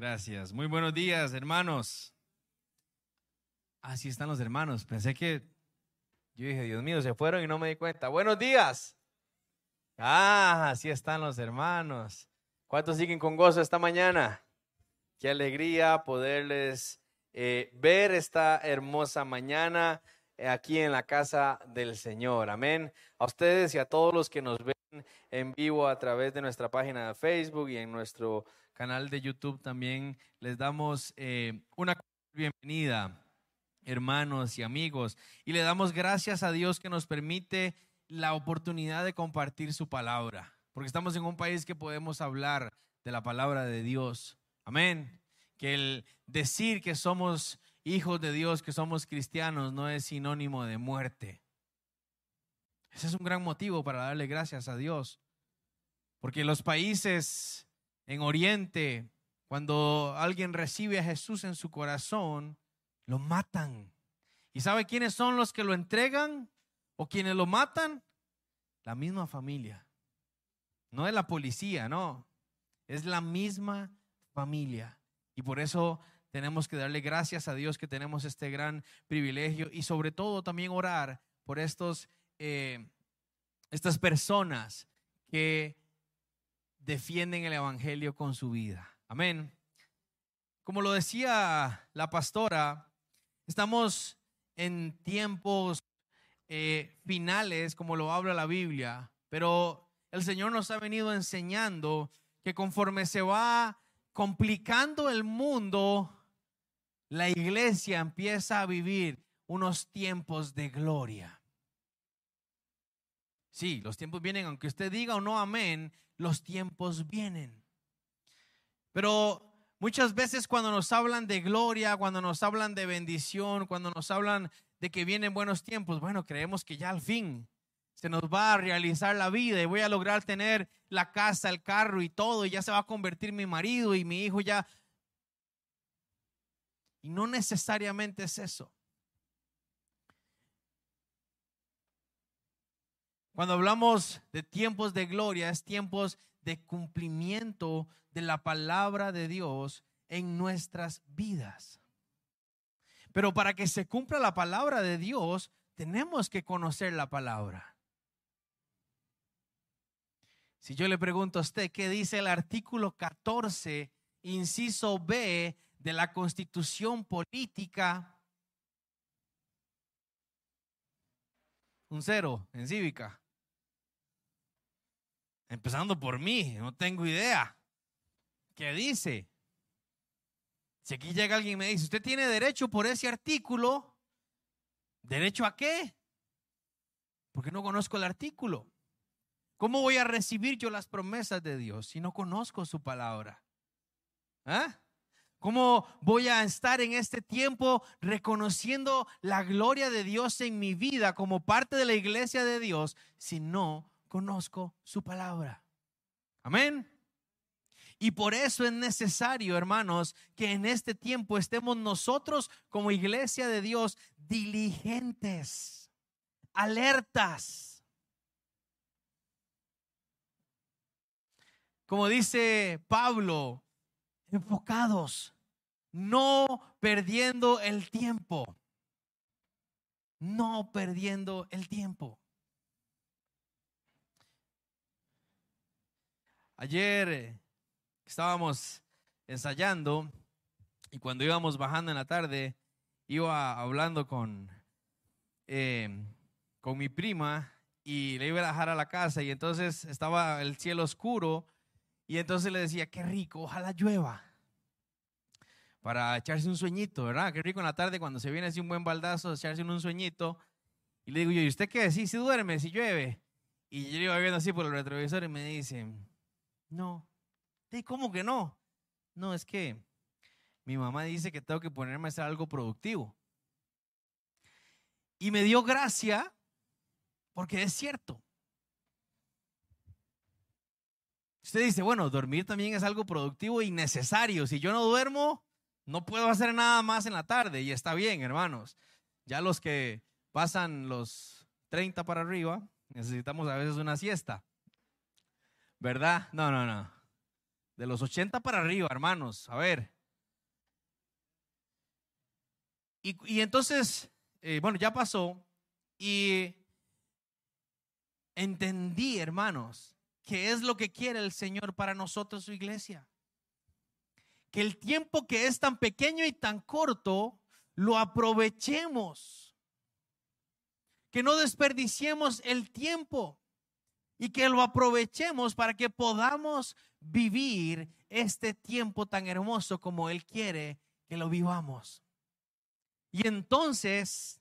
Gracias. Muy buenos días, hermanos. Así están los hermanos. Pensé que yo dije, Dios mío, se fueron y no me di cuenta. Buenos días. Ah, así están los hermanos. ¿Cuántos siguen con gozo esta mañana? Qué alegría poderles eh, ver esta hermosa mañana eh, aquí en la casa del Señor. Amén. A ustedes y a todos los que nos ven en vivo a través de nuestra página de Facebook y en nuestro canal de YouTube también les damos eh, una bienvenida, hermanos y amigos, y le damos gracias a Dios que nos permite la oportunidad de compartir su palabra, porque estamos en un país que podemos hablar de la palabra de Dios. Amén. Que el decir que somos hijos de Dios, que somos cristianos, no es sinónimo de muerte. Ese es un gran motivo para darle gracias a Dios. Porque los países en Oriente, cuando alguien recibe a Jesús en su corazón, lo matan. ¿Y sabe quiénes son los que lo entregan o quienes lo matan? La misma familia. No es la policía, no. Es la misma familia. Y por eso tenemos que darle gracias a Dios que tenemos este gran privilegio y sobre todo también orar por estos, eh, estas personas que defienden el Evangelio con su vida. Amén. Como lo decía la pastora, estamos en tiempos eh, finales, como lo habla la Biblia, pero el Señor nos ha venido enseñando que conforme se va complicando el mundo, la iglesia empieza a vivir unos tiempos de gloria. Sí, los tiempos vienen, aunque usted diga o no amén, los tiempos vienen. Pero muchas veces cuando nos hablan de gloria, cuando nos hablan de bendición, cuando nos hablan de que vienen buenos tiempos, bueno, creemos que ya al fin se nos va a realizar la vida y voy a lograr tener la casa, el carro y todo, y ya se va a convertir mi marido y mi hijo ya. Y no necesariamente es eso. Cuando hablamos de tiempos de gloria, es tiempos de cumplimiento de la palabra de Dios en nuestras vidas. Pero para que se cumpla la palabra de Dios, tenemos que conocer la palabra. Si yo le pregunto a usted qué dice el artículo 14, inciso B de la constitución política, un cero en cívica. Empezando por mí, no tengo idea. ¿Qué dice? Si aquí llega alguien y me dice, usted tiene derecho por ese artículo, ¿derecho a qué? Porque no conozco el artículo. ¿Cómo voy a recibir yo las promesas de Dios si no conozco su palabra? ¿Ah? ¿Cómo voy a estar en este tiempo reconociendo la gloria de Dios en mi vida como parte de la iglesia de Dios si no conozco su palabra. Amén. Y por eso es necesario, hermanos, que en este tiempo estemos nosotros como iglesia de Dios diligentes, alertas. Como dice Pablo, enfocados, no perdiendo el tiempo. No perdiendo el tiempo. Ayer eh, estábamos ensayando y cuando íbamos bajando en la tarde, iba hablando con, eh, con mi prima y le iba a dejar a la casa y entonces estaba el cielo oscuro y entonces le decía, qué rico, ojalá llueva. Para echarse un sueñito, ¿verdad? Qué rico en la tarde cuando se viene así un buen baldazo, echarse un sueñito. Y le digo yo, ¿y usted qué? Sí, si duerme, si llueve. Y yo iba viendo así por el retrovisor y me dice, no. ¿Cómo que no? No, es que mi mamá dice que tengo que ponerme a hacer algo productivo. Y me dio gracia porque es cierto. Usted dice, bueno, dormir también es algo productivo y necesario. Si yo no duermo, no puedo hacer nada más en la tarde y está bien, hermanos. Ya los que pasan los 30 para arriba, necesitamos a veces una siesta. ¿Verdad? No, no, no. De los 80 para arriba, hermanos. A ver. Y, entonces, eh, bueno, ya pasó. Y entendí, hermanos, qué es lo que quiere el Señor para nosotros, su iglesia. Que el tiempo que es tan pequeño y tan corto, lo aprovechemos. Que no desperdiciemos el tiempo y que lo aprovechemos para que podamos vivir este tiempo tan hermoso como Él quiere que lo vivamos. Y entonces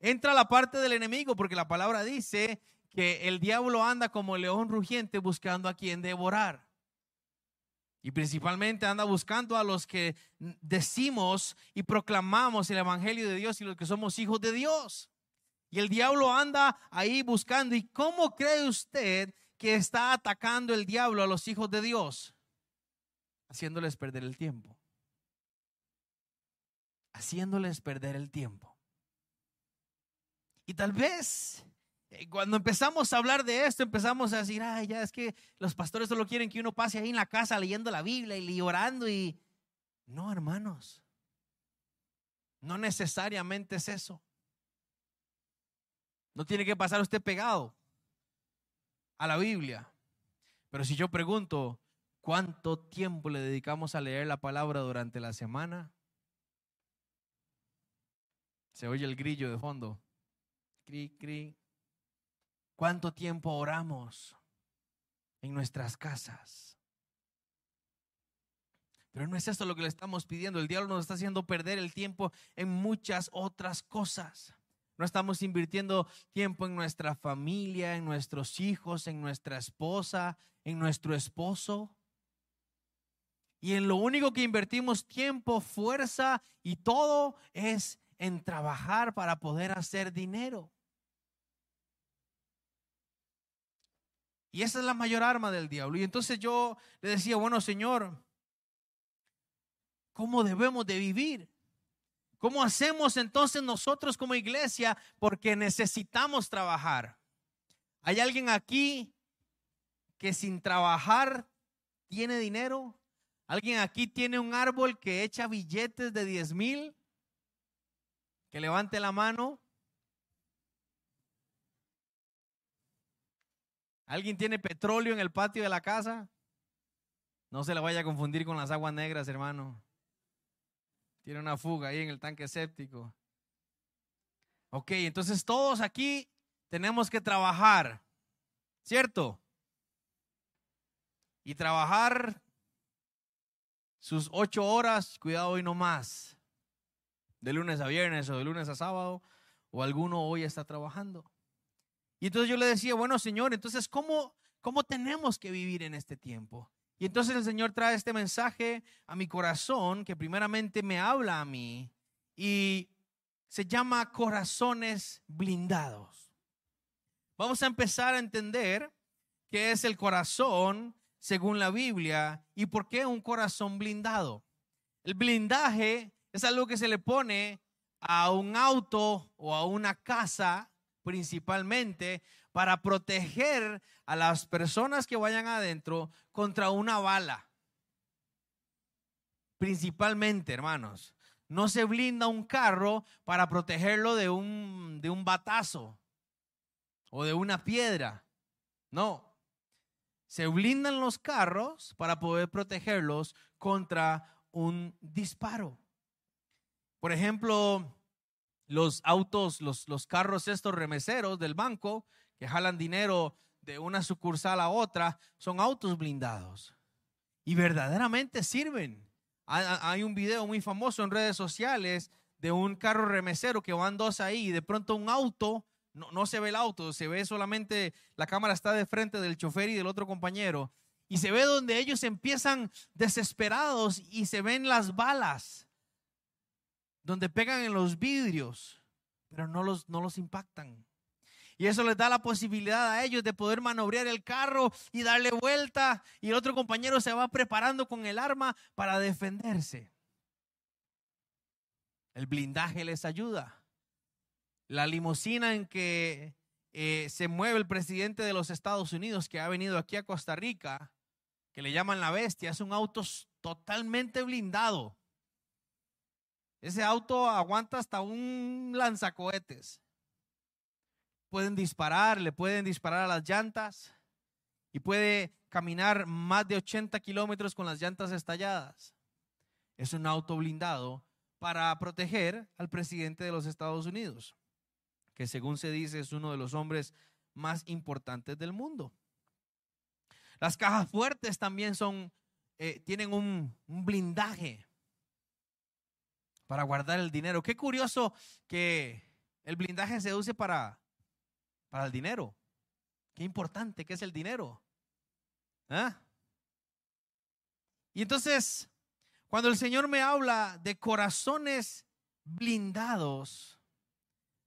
entra la parte del enemigo, porque la palabra dice que el diablo anda como león rugiente buscando a quien devorar. Y principalmente anda buscando a los que decimos y proclamamos el Evangelio de Dios y los que somos hijos de Dios. Y el diablo anda ahí buscando. ¿Y cómo cree usted que está atacando el diablo a los hijos de Dios? Haciéndoles perder el tiempo. Haciéndoles perder el tiempo. Y tal vez eh, cuando empezamos a hablar de esto, empezamos a decir, ay, ya es que los pastores solo quieren que uno pase ahí en la casa leyendo la Biblia y orando y... No, hermanos. No necesariamente es eso. No tiene que pasar usted pegado a la Biblia. Pero si yo pregunto, ¿cuánto tiempo le dedicamos a leer la palabra durante la semana? Se oye el grillo de fondo. Cri, cri. ¿Cuánto tiempo oramos en nuestras casas? Pero no es esto lo que le estamos pidiendo. El diablo nos está haciendo perder el tiempo en muchas otras cosas. No estamos invirtiendo tiempo en nuestra familia, en nuestros hijos, en nuestra esposa, en nuestro esposo. Y en lo único que invertimos tiempo, fuerza y todo es en trabajar para poder hacer dinero. Y esa es la mayor arma del diablo. Y entonces yo le decía, bueno, Señor, ¿cómo debemos de vivir? ¿Cómo hacemos entonces nosotros como iglesia? Porque necesitamos trabajar. ¿Hay alguien aquí que sin trabajar tiene dinero? ¿Alguien aquí tiene un árbol que echa billetes de 10 mil? Que levante la mano. ¿Alguien tiene petróleo en el patio de la casa? No se la vaya a confundir con las aguas negras, hermano. Tiene una fuga ahí en el tanque séptico. Ok, entonces todos aquí tenemos que trabajar, ¿cierto? Y trabajar sus ocho horas, cuidado hoy no más, de lunes a viernes o de lunes a sábado, o alguno hoy está trabajando. Y entonces yo le decía, bueno, Señor, entonces, ¿cómo, cómo tenemos que vivir en este tiempo? Y entonces el Señor trae este mensaje a mi corazón que primeramente me habla a mí y se llama corazones blindados. Vamos a empezar a entender qué es el corazón según la Biblia y por qué un corazón blindado. El blindaje es algo que se le pone a un auto o a una casa principalmente para proteger a las personas que vayan adentro contra una bala. Principalmente, hermanos. No se blinda un carro para protegerlo de un, de un batazo o de una piedra. No. Se blindan los carros para poder protegerlos contra un disparo. Por ejemplo, los autos, los, los carros estos remeseros del banco que jalan dinero de una sucursal a otra, son autos blindados. Y verdaderamente sirven. Hay un video muy famoso en redes sociales de un carro remesero que van dos ahí y de pronto un auto, no, no se ve el auto, se ve solamente, la cámara está de frente del chofer y del otro compañero. Y se ve donde ellos empiezan desesperados y se ven las balas donde pegan en los vidrios, pero no los, no los impactan. Y eso les da la posibilidad a ellos de poder manobrear el carro y darle vuelta. Y el otro compañero se va preparando con el arma para defenderse. El blindaje les ayuda. La limusina en que eh, se mueve el presidente de los Estados Unidos, que ha venido aquí a Costa Rica, que le llaman la bestia, es un auto totalmente blindado. Ese auto aguanta hasta un lanzacohetes. Pueden disparar, le pueden disparar a las llantas y puede caminar más de 80 kilómetros con las llantas estalladas. Es un auto blindado para proteger al presidente de los Estados Unidos, que según se dice es uno de los hombres más importantes del mundo. Las cajas fuertes también son, eh, tienen un, un blindaje para guardar el dinero. Qué curioso que el blindaje se use para, para el dinero. Qué importante que es el dinero. ¿Ah? Y entonces, cuando el Señor me habla de corazones blindados,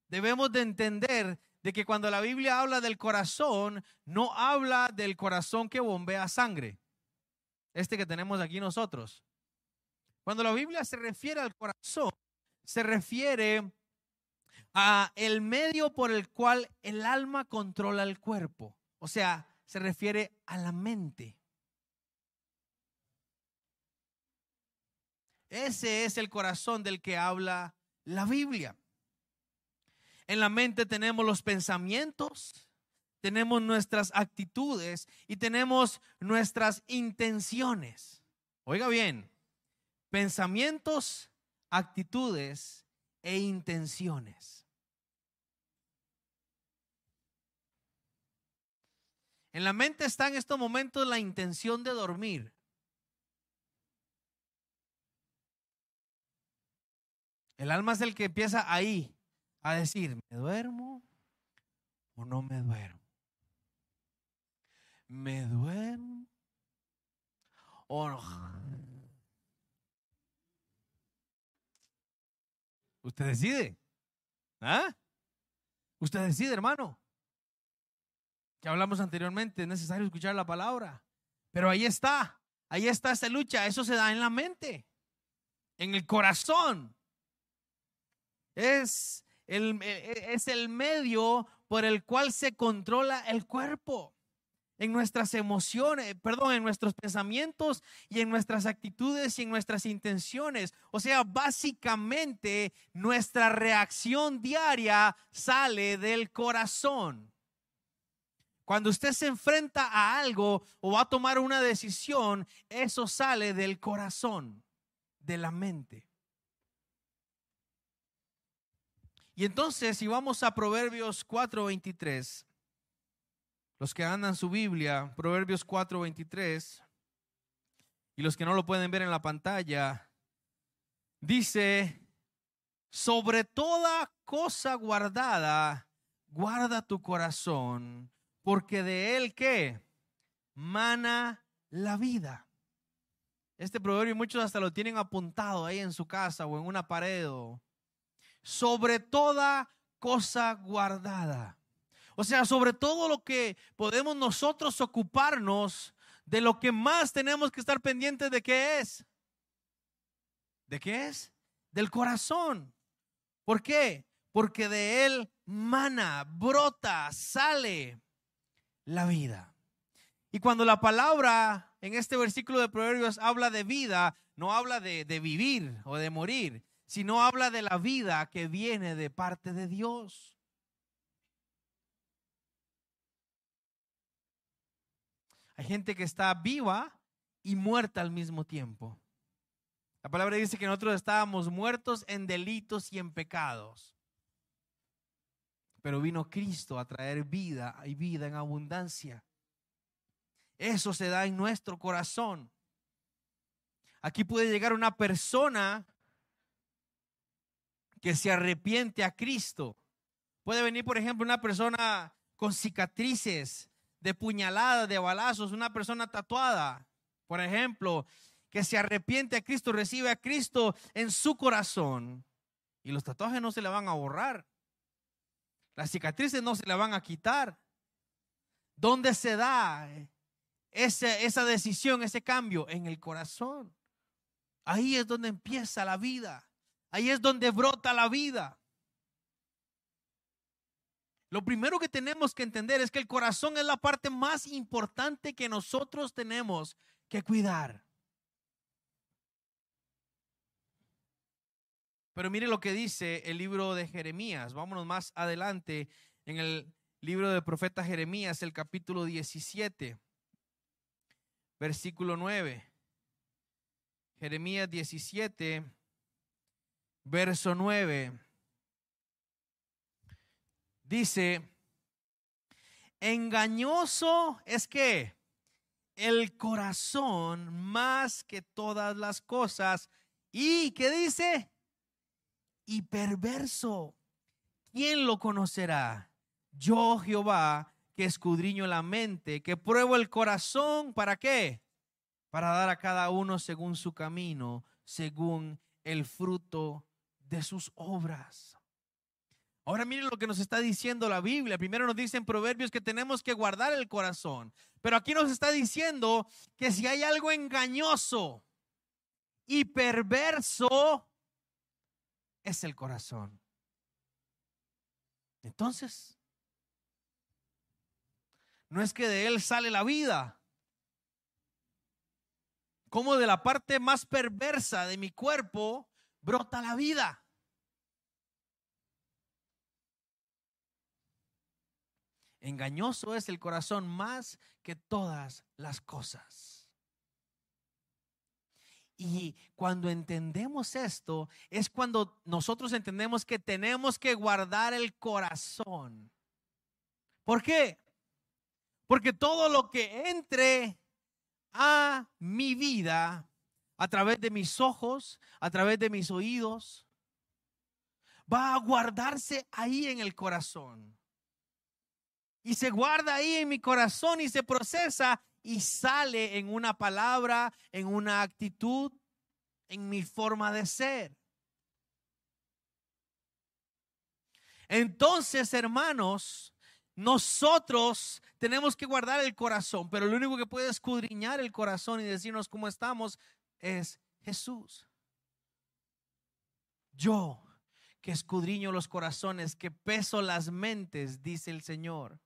debemos de entender de que cuando la Biblia habla del corazón, no habla del corazón que bombea sangre, este que tenemos aquí nosotros. Cuando la Biblia se refiere al corazón, se refiere a el medio por el cual el alma controla el cuerpo. O sea, se refiere a la mente. Ese es el corazón del que habla la Biblia. En la mente tenemos los pensamientos, tenemos nuestras actitudes y tenemos nuestras intenciones. Oiga bien, pensamientos, actitudes e intenciones. En la mente está en estos momentos la intención de dormir. El alma es el que empieza ahí, a decir, ¿me duermo o no me duermo? ¿Me duermo o no? Usted decide. ¿Ah? Usted decide, hermano. Que hablamos anteriormente, es necesario escuchar la palabra. Pero ahí está, ahí está esa lucha. Eso se da en la mente, en el corazón. Es el, e, e, es el medio por el cual se controla el cuerpo. En nuestras emociones, perdón, en nuestros pensamientos y en nuestras actitudes y en nuestras intenciones. O sea, básicamente nuestra reacción diaria sale del corazón. Cuando usted se enfrenta a algo o va a tomar una decisión, eso sale del corazón, de la mente. Y entonces, si vamos a Proverbios 4:23, los que andan su Biblia, Proverbios 4:23, y los que no lo pueden ver en la pantalla, dice, sobre toda cosa guardada, guarda tu corazón, porque de él que mana la vida. Este proverbio muchos hasta lo tienen apuntado ahí en su casa o en una pared sobre toda cosa guardada. O sea, sobre todo lo que podemos nosotros ocuparnos de lo que más tenemos que estar pendientes de qué es. ¿De qué es? Del corazón. ¿Por qué? Porque de él mana, brota, sale la vida. Y cuando la palabra en este versículo de Proverbios habla de vida, no habla de, de vivir o de morir, sino habla de la vida que viene de parte de Dios. Hay gente que está viva y muerta al mismo tiempo. La palabra dice que nosotros estábamos muertos en delitos y en pecados. Pero vino Cristo a traer vida y vida en abundancia. Eso se da en nuestro corazón. Aquí puede llegar una persona que se arrepiente a Cristo. Puede venir, por ejemplo, una persona con cicatrices de puñaladas, de balazos, una persona tatuada, por ejemplo, que se arrepiente a Cristo, recibe a Cristo en su corazón. Y los tatuajes no se le van a borrar. Las cicatrices no se le van a quitar. ¿Dónde se da esa decisión, ese cambio? En el corazón. Ahí es donde empieza la vida. Ahí es donde brota la vida. Lo primero que tenemos que entender es que el corazón es la parte más importante que nosotros tenemos que cuidar. Pero mire lo que dice el libro de Jeremías. Vámonos más adelante en el libro del profeta Jeremías, el capítulo 17, versículo 9. Jeremías 17, verso 9. Dice, engañoso es que el corazón más que todas las cosas. ¿Y qué dice? Y perverso. ¿Quién lo conocerá? Yo Jehová, que escudriño la mente, que pruebo el corazón, ¿para qué? Para dar a cada uno según su camino, según el fruto de sus obras. Ahora miren lo que nos está diciendo la Biblia. Primero nos dicen proverbios que tenemos que guardar el corazón. Pero aquí nos está diciendo que si hay algo engañoso y perverso, es el corazón. Entonces, no es que de él sale la vida. Como de la parte más perversa de mi cuerpo brota la vida. Engañoso es el corazón más que todas las cosas. Y cuando entendemos esto, es cuando nosotros entendemos que tenemos que guardar el corazón. ¿Por qué? Porque todo lo que entre a mi vida, a través de mis ojos, a través de mis oídos, va a guardarse ahí en el corazón y se guarda ahí en mi corazón y se procesa y sale en una palabra, en una actitud, en mi forma de ser. Entonces, hermanos, nosotros tenemos que guardar el corazón, pero lo único que puede escudriñar el corazón y decirnos cómo estamos es Jesús. Yo que escudriño los corazones, que peso las mentes, dice el Señor.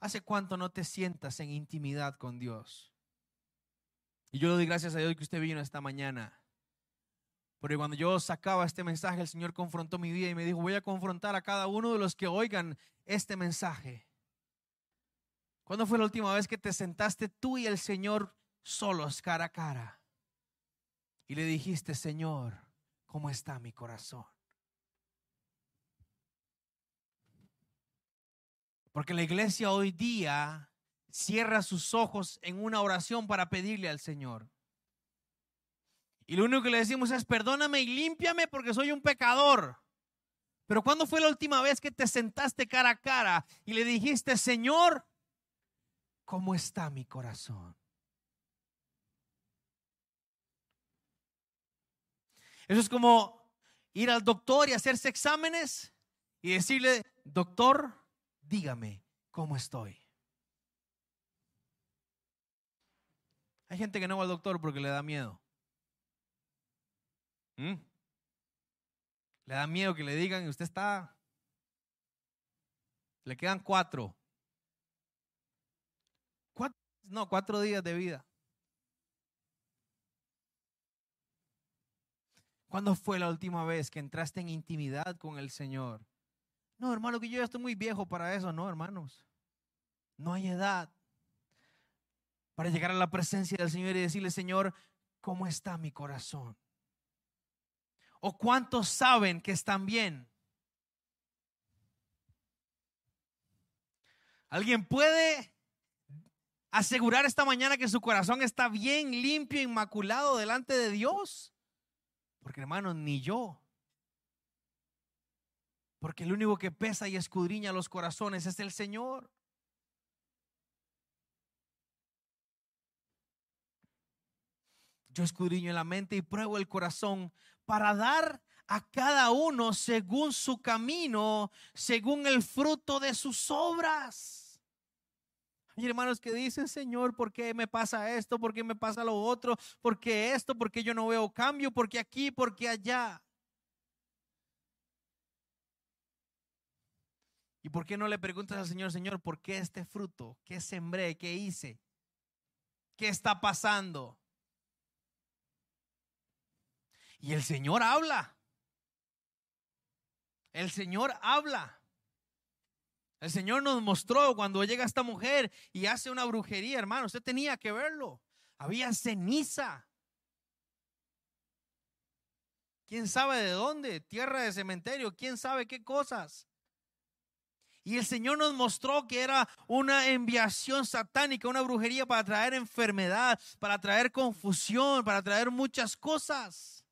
¿Hace cuánto no te sientas en intimidad con Dios? Y yo le doy gracias a Dios que usted vino esta mañana. Porque cuando yo sacaba este mensaje, el Señor confrontó mi vida y me dijo, voy a confrontar a cada uno de los que oigan este mensaje. ¿Cuándo fue la última vez que te sentaste tú y el Señor solos, cara a cara? Y le dijiste, Señor, ¿cómo está mi corazón? Porque la iglesia hoy día cierra sus ojos en una oración para pedirle al Señor. Y lo único que le decimos es, perdóname y límpiame porque soy un pecador. Pero ¿cuándo fue la última vez que te sentaste cara a cara y le dijiste, Señor, ¿cómo está mi corazón? Eso es como ir al doctor y hacerse exámenes y decirle, doctor, dígame cómo estoy. Hay gente que no va al doctor porque le da miedo. ¿Mm? Le da miedo que le digan, usted está, le quedan cuatro. cuatro. No, cuatro días de vida. ¿Cuándo fue la última vez que entraste en intimidad con el Señor? No, hermano, que yo ya estoy muy viejo para eso. No, hermanos. No hay edad para llegar a la presencia del Señor y decirle, Señor, ¿cómo está mi corazón? ¿O cuántos saben que están bien? ¿Alguien puede asegurar esta mañana que su corazón está bien, limpio, inmaculado delante de Dios? Porque hermanos, ni yo. Porque el único que pesa y escudriña los corazones es el Señor. Yo escudriño la mente y pruebo el corazón para dar a cada uno según su camino, según el fruto de sus obras. Hay hermanos que dicen, Señor, ¿por qué me pasa esto? ¿Por qué me pasa lo otro? ¿Por qué esto? ¿Por qué yo no veo cambio? ¿Por qué aquí? ¿Por qué allá? ¿Y por qué no le preguntas al Señor, Señor, por qué este fruto? ¿Qué sembré? ¿Qué hice? ¿Qué está pasando? Y el Señor habla. El Señor habla. El Señor nos mostró cuando llega esta mujer y hace una brujería, hermano. Usted tenía que verlo. Había ceniza. ¿Quién sabe de dónde? Tierra de cementerio. ¿Quién sabe qué cosas? Y el Señor nos mostró que era una enviación satánica, una brujería para traer enfermedad, para traer confusión, para traer muchas cosas.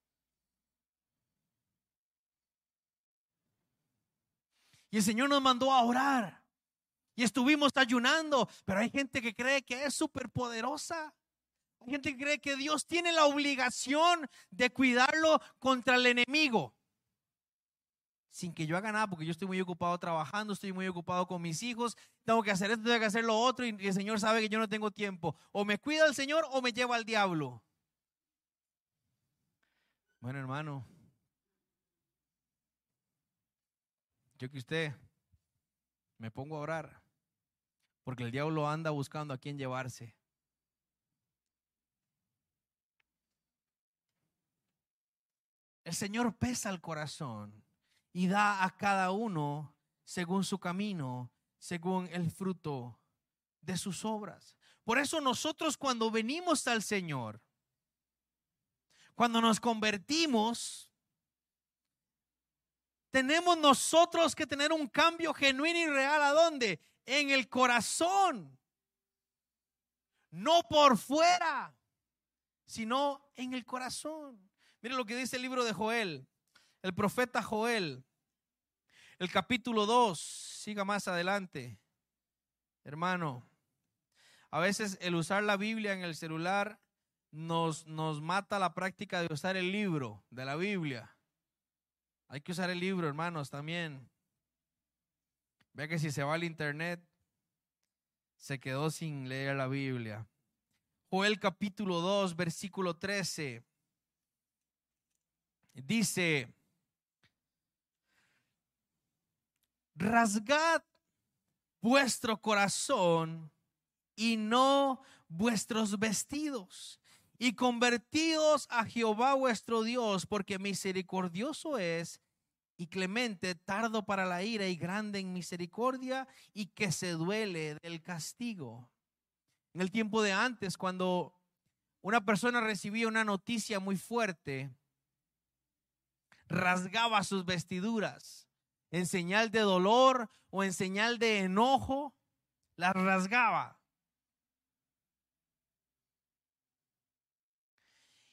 Y el Señor nos mandó a orar. Y estuvimos ayunando. Pero hay gente que cree que es súper poderosa. Hay gente que cree que Dios tiene la obligación de cuidarlo contra el enemigo. Sin que yo haga nada, porque yo estoy muy ocupado trabajando, estoy muy ocupado con mis hijos, tengo que hacer esto, tengo que hacer lo otro, y el Señor sabe que yo no tengo tiempo. O me cuida el Señor o me lleva al diablo. Bueno, hermano, yo que usted me pongo a orar, porque el diablo anda buscando a quién llevarse. El Señor pesa el corazón y da a cada uno según su camino, según el fruto de sus obras. Por eso nosotros cuando venimos al Señor, cuando nos convertimos, tenemos nosotros que tener un cambio genuino y real. ¿A dónde? En el corazón. No por fuera, sino en el corazón. Mire lo que dice el libro de Joel, el profeta Joel, el capítulo 2, siga más adelante. Hermano, a veces el usar la Biblia en el celular nos, nos mata la práctica de usar el libro de la Biblia. Hay que usar el libro, hermanos, también. Vea que si se va al internet, se quedó sin leer la Biblia. Joel capítulo 2, versículo 13. Dice, rasgad vuestro corazón y no vuestros vestidos y convertidos a Jehová vuestro Dios, porque misericordioso es y clemente, tardo para la ira y grande en misericordia y que se duele del castigo. En el tiempo de antes, cuando una persona recibía una noticia muy fuerte, rasgaba sus vestiduras en señal de dolor o en señal de enojo, las rasgaba.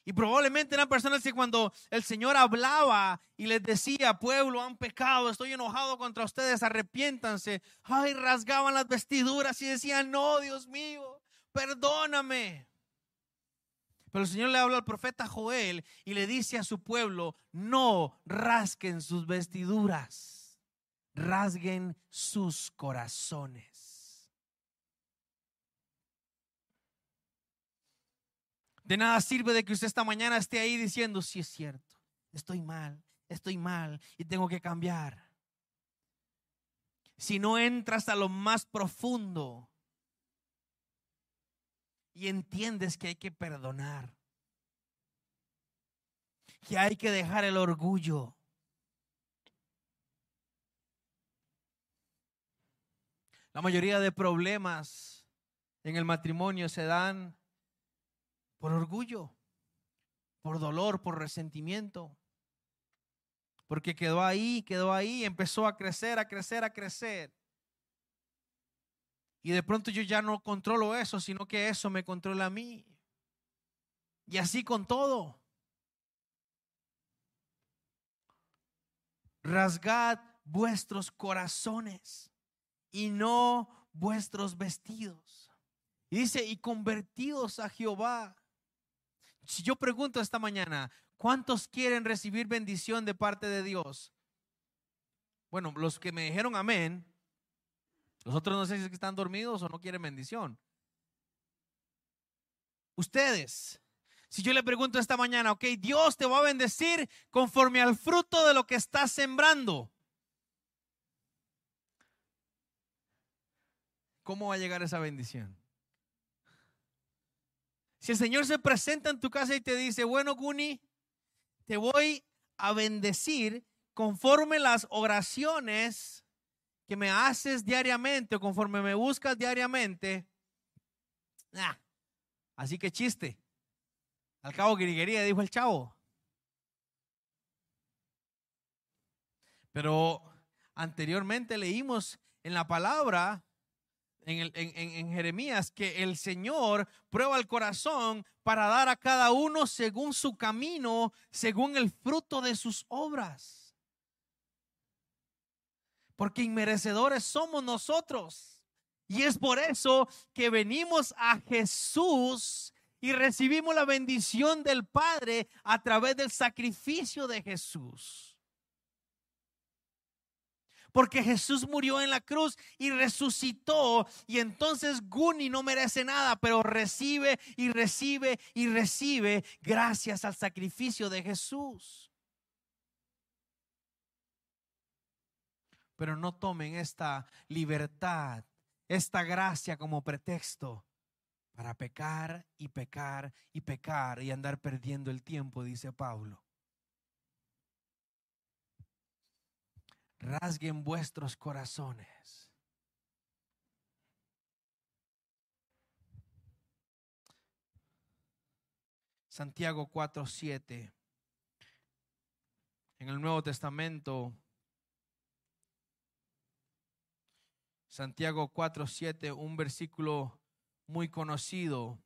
Y probablemente eran personas que cuando el Señor hablaba y les decía, pueblo, han pecado, estoy enojado contra ustedes, arrepiéntanse. Ay, rasgaban las vestiduras y decían, no, Dios mío, perdóname. Pero el Señor le habla al profeta Joel y le dice a su pueblo, no rasguen sus vestiduras, rasguen sus corazones. De nada sirve de que usted esta mañana esté ahí diciendo, sí es cierto, estoy mal, estoy mal y tengo que cambiar. Si no entras a lo más profundo y entiendes que hay que perdonar, que hay que dejar el orgullo. La mayoría de problemas en el matrimonio se dan por orgullo, por dolor, por resentimiento. Porque quedó ahí, quedó ahí, empezó a crecer, a crecer, a crecer. Y de pronto yo ya no controlo eso, sino que eso me controla a mí. Y así con todo. Rasgad vuestros corazones y no vuestros vestidos. Y dice, y convertidos a Jehová si yo pregunto esta mañana, ¿cuántos quieren recibir bendición de parte de Dios? Bueno, los que me dijeron amén, los otros no sé si están dormidos o no quieren bendición. Ustedes, si yo le pregunto esta mañana, ok, Dios te va a bendecir conforme al fruto de lo que estás sembrando. ¿Cómo va a llegar esa bendición? Si el Señor se presenta en tu casa y te dice, bueno, Guni, te voy a bendecir conforme las oraciones que me haces diariamente o conforme me buscas diariamente. Así que chiste. Al cabo griguería, dijo el chavo. Pero anteriormente leímos en la palabra, en, Jeremías, que el Señor prueba el corazón para dar a cada uno según su camino, según el fruto de sus obras. Porque inmerecedores somos nosotros. Y es por eso que venimos a Jesús y recibimos la bendición del Padre a través del sacrificio de Jesús. Porque Jesús murió en la cruz y resucitó. Y entonces Guni no merece nada, pero recibe y recibe y recibe gracias al sacrificio de Jesús. Pero no tomen esta libertad, esta gracia como pretexto para pecar y pecar y pecar y andar perdiendo el tiempo, dice Pablo. Rasguen vuestros corazones. Santiago 4:7. En el Nuevo Testamento Santiago 4:7, un versículo muy conocido.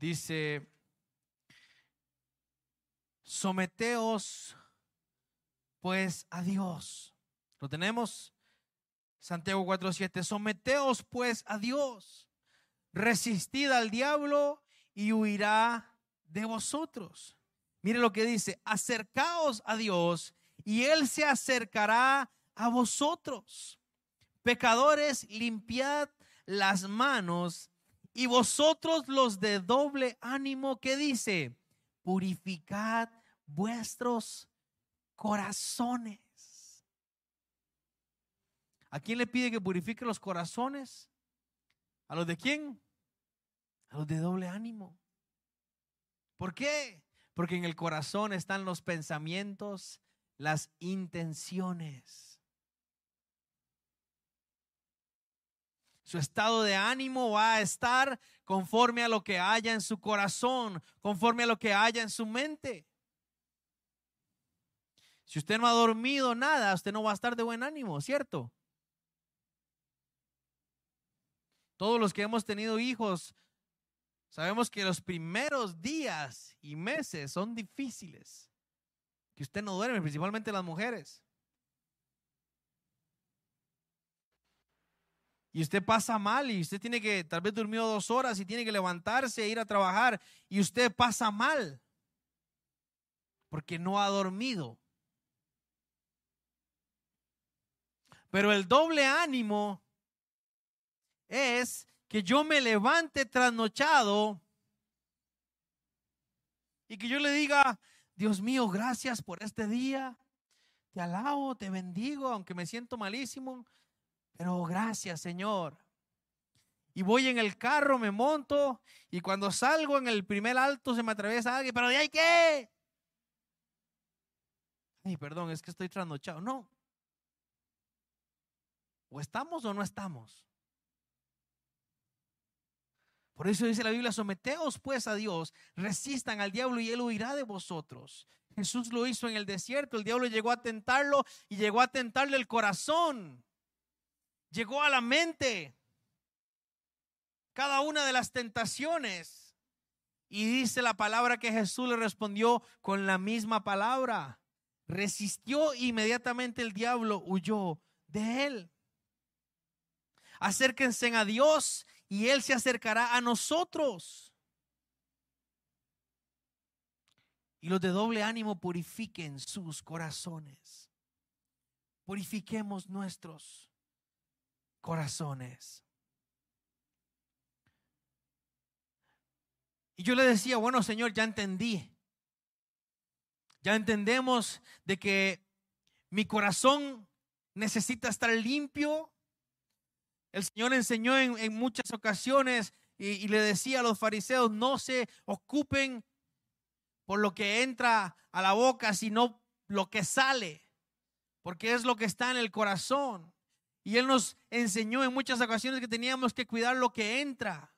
Dice, someteos pues a Dios. ¿Lo tenemos? Santiago 4:7, someteos pues a Dios. Resistid al diablo y huirá de vosotros. Mire lo que dice, acercaos a Dios y Él se acercará a vosotros. Pecadores, limpiad las manos y vosotros los de doble ánimo, que dice, purificad vuestros corazones. ¿A quién le pide que purifique los corazones? ¿A los de quién? A los de doble ánimo. ¿Por qué? Porque en el corazón están los pensamientos, las intenciones. Su estado de ánimo va a estar conforme a lo que haya en su corazón, conforme a lo que haya en su mente. Si usted no ha dormido nada, usted no va a estar de buen ánimo, ¿cierto? Todos los que hemos tenido hijos Sabemos que los primeros días y meses son difíciles. Que usted no duerme, principalmente las mujeres. Y usted pasa mal y usted tiene que, tal vez durmió dos horas y tiene que levantarse e ir a trabajar y usted pasa mal porque no ha dormido. Pero el doble ánimo es que yo me levante trasnochado y que yo le diga, Dios mío, gracias por este día. Te alabo, te bendigo, aunque me siento malísimo, pero gracias, Señor. Y voy en el carro, me monto y cuando salgo en el primer alto se me atraviesa alguien, pero ¿de ahí qué? Ay, perdón, es que estoy trasnochado. No. O estamos o no estamos. Por eso dice la Biblia, someteos pues a Dios, resistan al diablo y él huirá de vosotros. Jesús lo hizo en el desierto, el diablo llegó a tentarlo y llegó a tentarle el corazón, llegó a la mente, cada una de las tentaciones. Y dice la palabra que Jesús le respondió con la misma palabra. Resistió inmediatamente el diablo, huyó de él. Acérquense a Dios y Él se acercará a nosotros. Y los de doble ánimo purifiquen sus corazones. Purifiquemos nuestros corazones. Y yo le decía, bueno Señor, ya entendí. Ya entendemos de que mi corazón necesita estar limpio. El Señor enseñó en, muchas ocasiones y, le decía a los fariseos, no se ocupen por lo que entra a la boca, sino lo que sale, porque es lo que está en el corazón. Y Él nos enseñó en muchas ocasiones que teníamos que cuidar lo que entra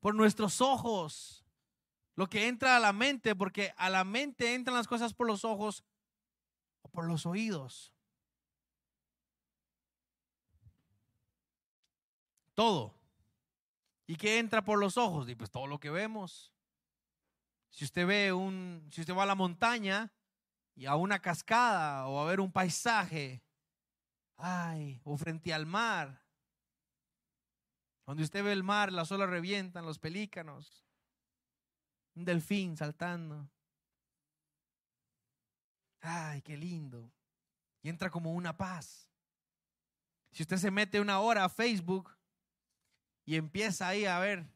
por nuestros ojos, lo que entra a la mente, porque a la mente entran las cosas por los ojos o por los oídos. Todo. ¿Y qué entra por los ojos? Y pues todo lo que vemos. Si usted ve un, si usted va a la montaña y a una cascada o a ver un paisaje, ay, o frente al mar, donde usted ve el mar, las olas revientan, los pelícanos, un delfín saltando. Ay, qué lindo. Y entra como una paz. Si usted se mete una hora a Facebook y empieza ahí a ver,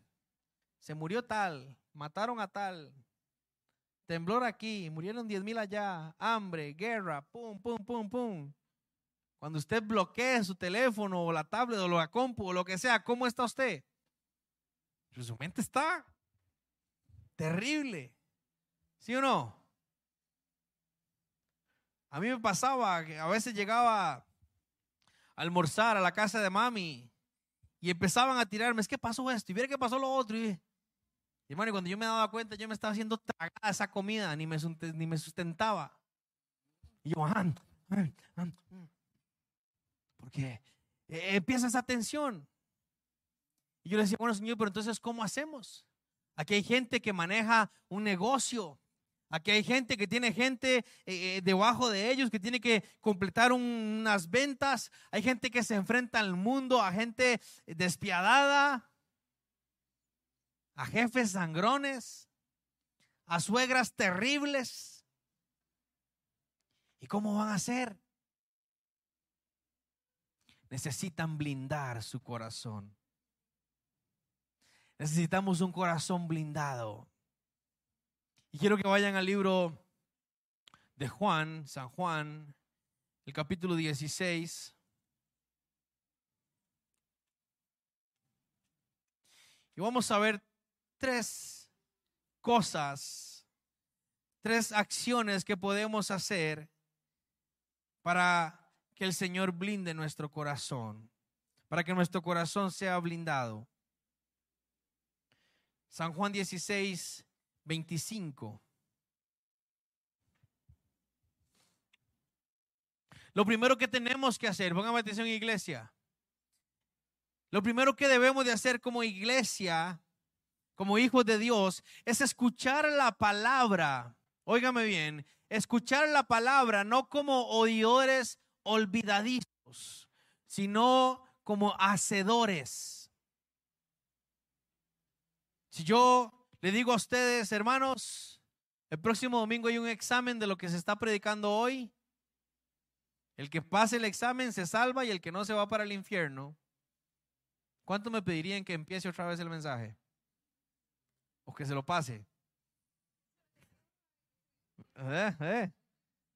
se murió tal, mataron a tal, temblor aquí, murieron diez mil allá, hambre, guerra, pum, pum, pum, pum. Cuando usted bloquee su teléfono o la tablet o la compu o lo que sea, ¿cómo está usted? Pues su mente está terrible. ¿Sí o no? A mí me pasaba que a veces llegaba a almorzar a la casa de mami y empezaban a tirarme, es que pasó esto y viera que pasó lo otro. Y, hermano, cuando yo me daba cuenta, yo me estaba haciendo tragada esa comida, ni me, ni me sustentaba. Y yo, ah, ah, ah, porque eh, empieza esa tensión. Y yo le decía, bueno, Señor, pero entonces, ¿cómo hacemos? Aquí hay gente que maneja un negocio. Aquí hay gente que tiene gente eh, eh, debajo de ellos que tiene que completar unas ventas. Hay gente que se enfrenta al mundo, a gente despiadada, a jefes sangrones, a suegras terribles. ¿Y cómo van a hacer? Necesitan blindar su corazón. Necesitamos un corazón blindado. Y quiero que vayan al libro de Juan, San Juan, el capítulo 16. Y vamos a ver tres cosas, tres acciones que podemos hacer para que el Señor blinde nuestro corazón, para que nuestro corazón sea blindado. San Juan 16, 25. Lo primero que tenemos que hacer, póngame atención iglesia, lo primero que debemos de hacer como iglesia, como hijos de Dios, es escuchar la palabra. Óigame bien, escuchar la palabra no como oidores olvidadizos, sino como hacedores. Si yo le digo a ustedes, hermanos, el próximo domingo hay un examen de lo que se está predicando hoy. El que pase el examen se salva y el que no se va para el infierno. ¿Cuánto me pedirían que empiece otra vez el mensaje? O que se lo pase. ¿Eh? ¿Eh?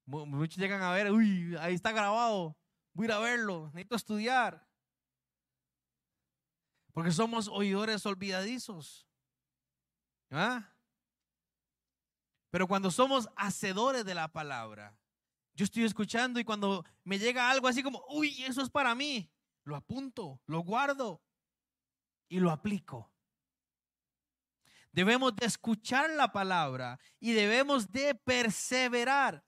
Muchos llegan a ver, uy, ahí está grabado, voy a ir a verlo, necesito estudiar. Porque somos oidores olvidadizos. ¿Ah? Pero cuando somos hacedores de la palabra, yo estoy escuchando y cuando me llega algo así como, uy, eso es para mí, lo apunto, lo guardo y lo aplico. Debemos de escuchar la palabra y debemos de perseverar.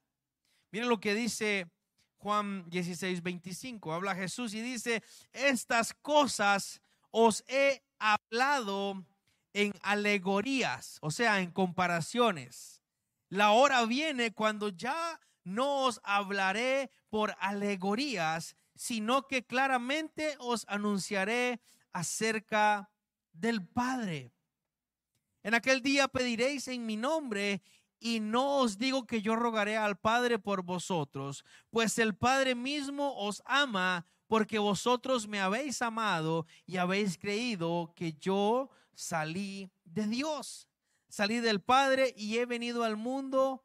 Miren lo que dice Juan 16, 25. Habla Jesús y dice, estas cosas os he hablado en alegorías, o sea, en comparaciones. La hora viene cuando ya no os hablaré por alegorías, sino que claramente os anunciaré acerca del Padre. En aquel día pediréis en mi nombre y no os digo que yo rogaré al Padre por vosotros, pues el Padre mismo os ama porque vosotros me habéis amado y habéis creído que yo salí de Dios. salí del Padre y he venido al mundo.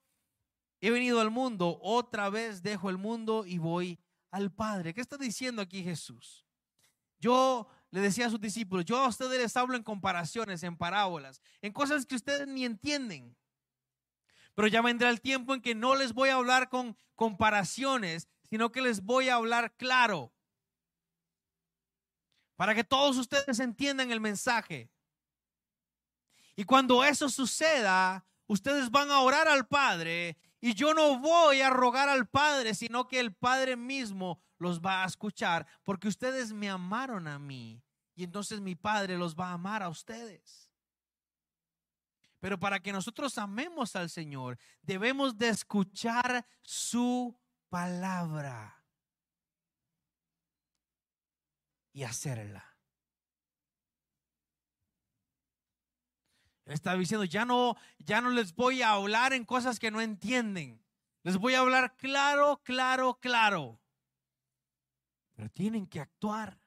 He venido al mundo, otra vez dejo el mundo y voy al Padre. ¿Qué está diciendo aquí Jesús? Yo le decía a sus discípulos, yo a ustedes les hablo en comparaciones, en parábolas, en cosas que ustedes ni entienden. Pero ya vendrá el tiempo en que no les voy a hablar con comparaciones, sino que les voy a hablar claro. Para que todos ustedes entiendan el mensaje. Y cuando eso suceda, ustedes van a orar al Padre y yo no voy a rogar al Padre, sino que el Padre mismo los va a escuchar, porque ustedes me amaron a mí y entonces mi Padre los va a amar a ustedes. Pero para que nosotros amemos al Señor, debemos de escuchar su palabra y hacerla. Él está diciendo, ya no, ya no les voy a hablar en cosas que no entienden. Les voy a hablar claro, claro, claro. Pero tienen que actuar.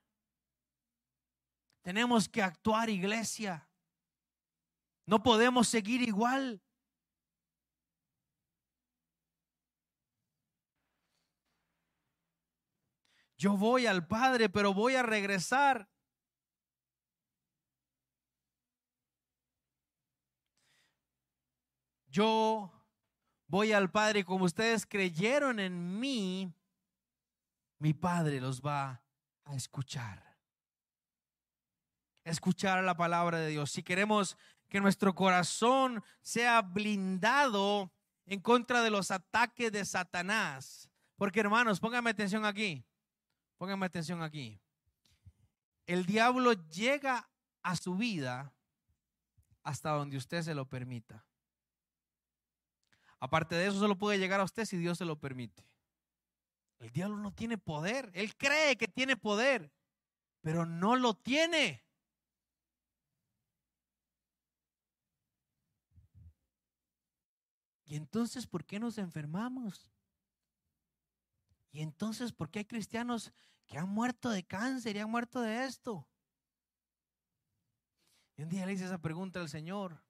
Tenemos que actuar, iglesia. No podemos seguir igual. Yo voy al Padre, pero voy a regresar. Yo voy al Padre como ustedes creyeron en mí, mi Padre los va a escuchar. Escuchar la palabra de Dios. Si queremos que nuestro corazón sea blindado en contra de los ataques de Satanás. Porque hermanos, pónganme atención aquí. Pónganme atención aquí. El diablo llega a su vida hasta donde usted se lo permita. Aparte de eso, solo puede llegar a usted si Dios se lo permite. El diablo no tiene poder. Él cree que tiene poder, pero no lo tiene. Y entonces, ¿por qué nos enfermamos? Y entonces, ¿por qué hay cristianos que han muerto de cáncer y han muerto de esto? Y un día le hice esa pregunta al Señor.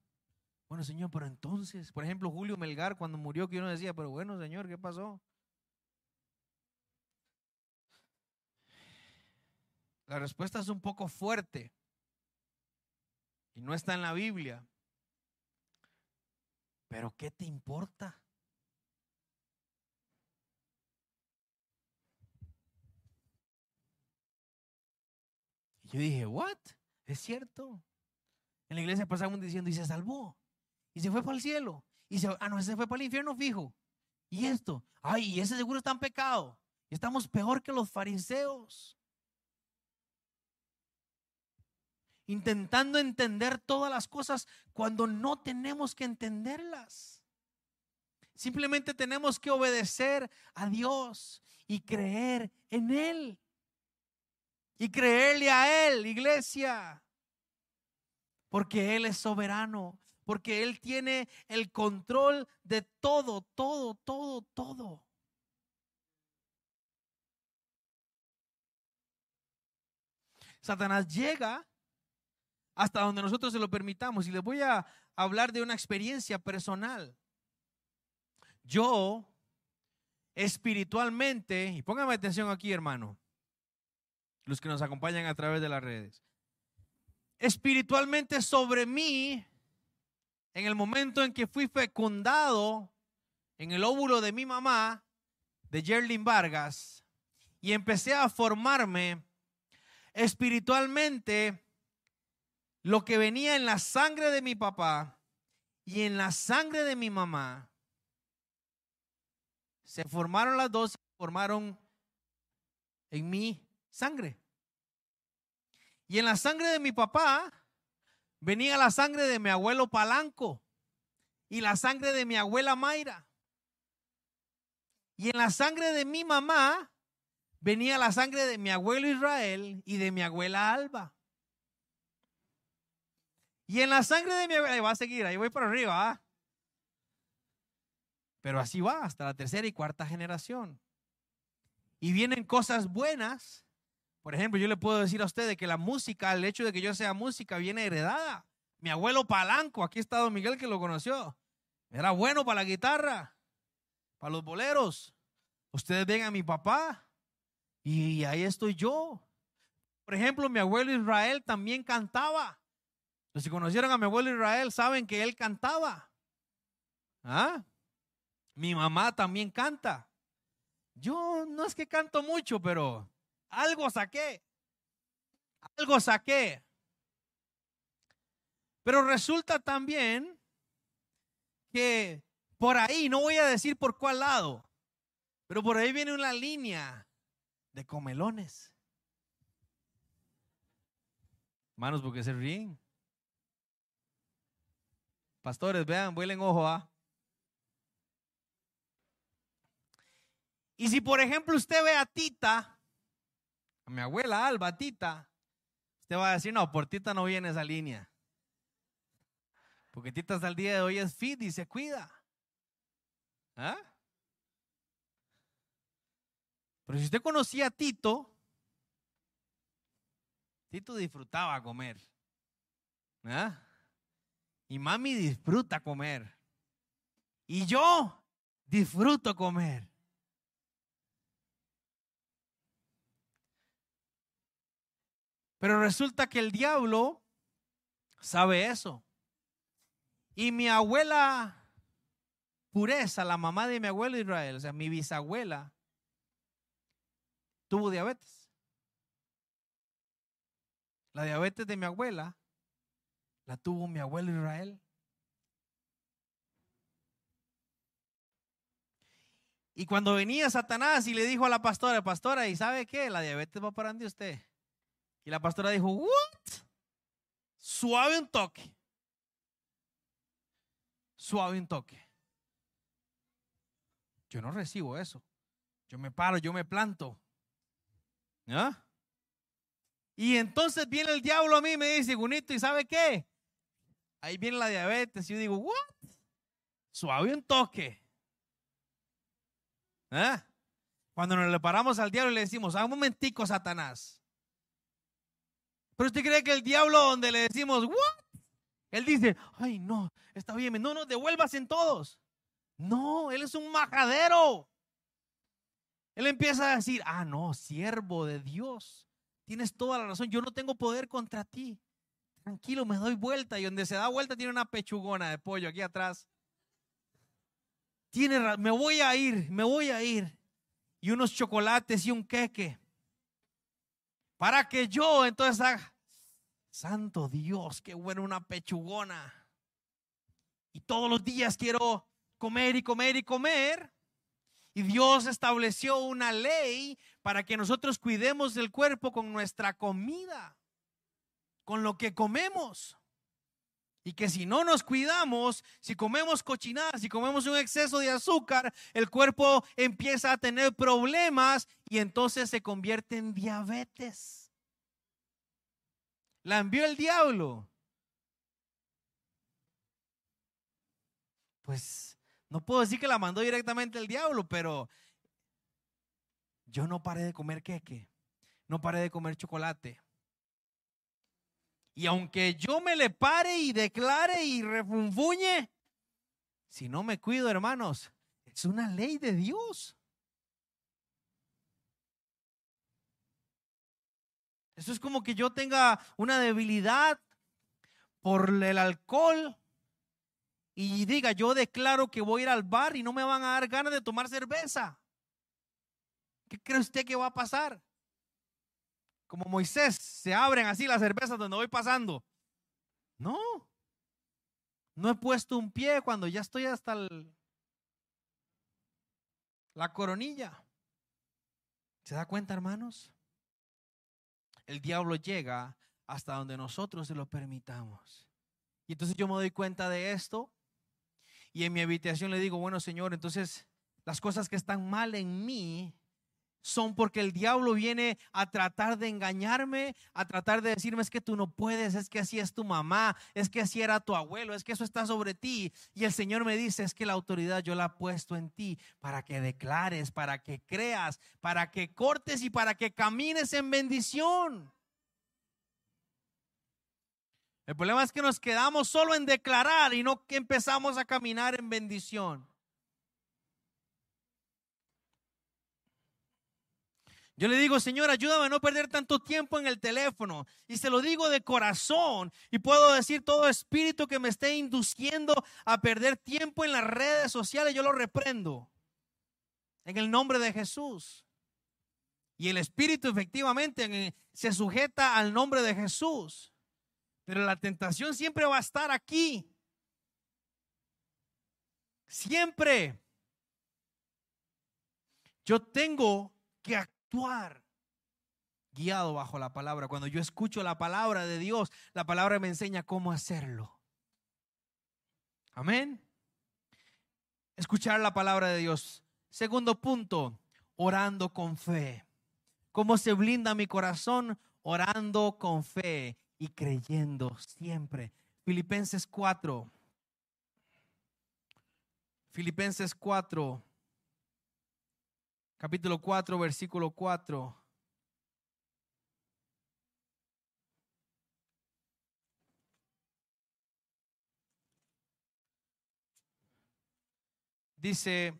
Bueno, Señor, pero entonces, por ejemplo, Julio Melgar, cuando murió, que uno decía, pero bueno, Señor, ¿qué pasó? La respuesta es un poco fuerte y no está en la Biblia. Pero ¿qué te importa? Y yo dije, ¿what? Es cierto. En la iglesia pasamos diciendo, y se salvó y se fue para el cielo. Y se, ah, no, se fue para el infierno fijo. Y esto, ay, y ese seguro está en pecado. Y estamos peor que los fariseos. Intentando entender todas las cosas cuando no tenemos que entenderlas. Simplemente tenemos que obedecer a Dios y creer en Él. Y creerle a Él, iglesia. Porque Él es soberano porque Él tiene el control de todo, todo, todo, todo. Satanás llega hasta donde nosotros se lo permitamos. Y les voy a hablar de una experiencia personal. Yo, espiritualmente, y pónganme atención aquí, hermano, los que nos acompañan a través de las redes. Espiritualmente sobre mí en el momento en que fui fecundado en el óvulo de mi mamá, de Gerlin Vargas, y empecé a formarme espiritualmente, lo que venía en la sangre de mi papá y en la sangre de mi mamá, se formaron las dos, se formaron en mi sangre. Y en la sangre de mi papá venía la sangre de mi abuelo Palanco y la sangre de mi abuela Mayra. Y en la sangre de mi mamá venía la sangre de mi abuelo Israel y de mi abuela Alba. Y en la sangre de mi abuela, va a seguir, ahí voy para arriba. ¿ah? Pero así va hasta la tercera y cuarta generación. Y vienen cosas buenas por ejemplo, yo le puedo decir a ustedes que la música, el hecho de que yo sea música, viene heredada Mi abuelo Palanco, aquí está Don Miguel que lo conoció. Era bueno para la guitarra, para los boleros. Ustedes ven a mi papá y ahí estoy yo. Por ejemplo, mi abuelo Israel también cantaba. Los que conocieron a mi abuelo Israel saben que él cantaba. ¿Ah? Mi mamá también canta. Yo no es que canto mucho, pero algo saqué. Algo saqué. Pero resulta también que por ahí, no voy a decir por cuál lado, pero por ahí viene una línea de comelones. Manos, porque se ríen. Pastores, vean, vuelen ojo a. ¿ah? Y si por ejemplo usted ve a Tita, a mi abuela Alba, Tita, usted va a decir, no, por Tita no viene esa línea. Porque Tita hasta el día de hoy es fit y se cuida. ¿Ah? Pero si usted conocía a Tito, Tito disfrutaba comer. ¿Ah? Y mami disfruta comer. Y yo disfruto comer. Pero resulta que el diablo sabe eso. Y mi abuela pureza, la mamá de mi abuelo Israel, o sea, mi bisabuela, tuvo diabetes. La diabetes de mi abuela la tuvo mi abuelo Israel. Y cuando venía Satanás y le dijo a la pastora, pastora, ¿y sabe qué? La diabetes va para de usted. Y la pastora dijo, ¿what? Suave un toque. Suave un toque. Yo no recibo eso. Yo me paro, yo me planto. ¿Ya? Y entonces viene el diablo a mí y me dice, Gunito, ¿y sabe qué? Ahí viene la diabetes. Y yo digo, ¿what? Suave un toque. ¿Eh? Cuando nos le paramos al diablo y le decimos, a un momentico, Satanás. Pero usted cree que el diablo donde le decimos, ¿what? Él dice, ay, no, está bien, no, no, devuelvas en todos. No, él es un majadero. Él empieza a decir, ah, no, siervo de Dios. Tienes toda la razón, yo no tengo poder contra ti. Tranquilo, me doy vuelta. Y donde se da vuelta tiene una pechugona de pollo aquí atrás. Tiene, me voy a ir, me voy a ir. Y unos chocolates y un queque. Para que yo entonces haga, santo Dios, qué bueno una pechugona. Y todos los días quiero comer y comer y comer. Y Dios estableció una ley para que nosotros cuidemos del cuerpo con nuestra comida, con lo que comemos. Y que si no nos cuidamos, si comemos cochinadas, si comemos un exceso de azúcar, el cuerpo empieza a tener problemas y entonces se convierte en diabetes. La envió el diablo. Pues no puedo decir que la mandó directamente el diablo, pero yo no paré de comer queque, no paré de comer chocolate. Y aunque yo me le pare y declare y refunfuñe, si no me cuido, hermanos, es una ley de Dios. Eso es como que yo tenga una debilidad por el alcohol y diga, yo declaro que voy a ir al bar y no me van a dar ganas de tomar cerveza. ¿Qué cree usted que va a pasar? Como Moisés, se abren así las cervezas donde voy pasando. No, no he puesto un pie cuando ya estoy hasta la coronilla. ¿Se da cuenta, hermanos? El diablo llega hasta donde nosotros se lo permitamos. Y entonces yo me doy cuenta de esto y en mi habitación le digo, bueno Señor, entonces las cosas que están mal en mí son porque el diablo viene a tratar de engañarme, a tratar de decirme es que tú no puedes, es que así es tu mamá, es que así era tu abuelo, es que eso está sobre ti. Y el Señor me dice, es que la autoridad yo la he puesto en ti para que declares, para que creas, para que cortes y para que camines en bendición. El problema es que nos quedamos solo en declarar y no que empezamos a caminar en bendición. Yo le digo, Señor, ayúdame a no perder tanto tiempo en el teléfono. Y se lo digo de corazón. Y puedo decir todo espíritu que me esté induciendo a perder tiempo en las redes sociales, yo lo reprendo. En el nombre de Jesús. Y el espíritu efectivamente se sujeta al nombre de Jesús. Pero la tentación siempre va a estar aquí. Siempre. Yo tengo que actuar guiado bajo la palabra. Cuando yo escucho la palabra de Dios, la palabra me enseña cómo hacerlo. Amén. Escuchar la palabra de Dios. Segundo punto, orando con fe. ¿Cómo se blinda mi corazón? Orando con fe y creyendo siempre. Filipenses 4. Filipenses 4 capítulo 4, versículo 4. Dice,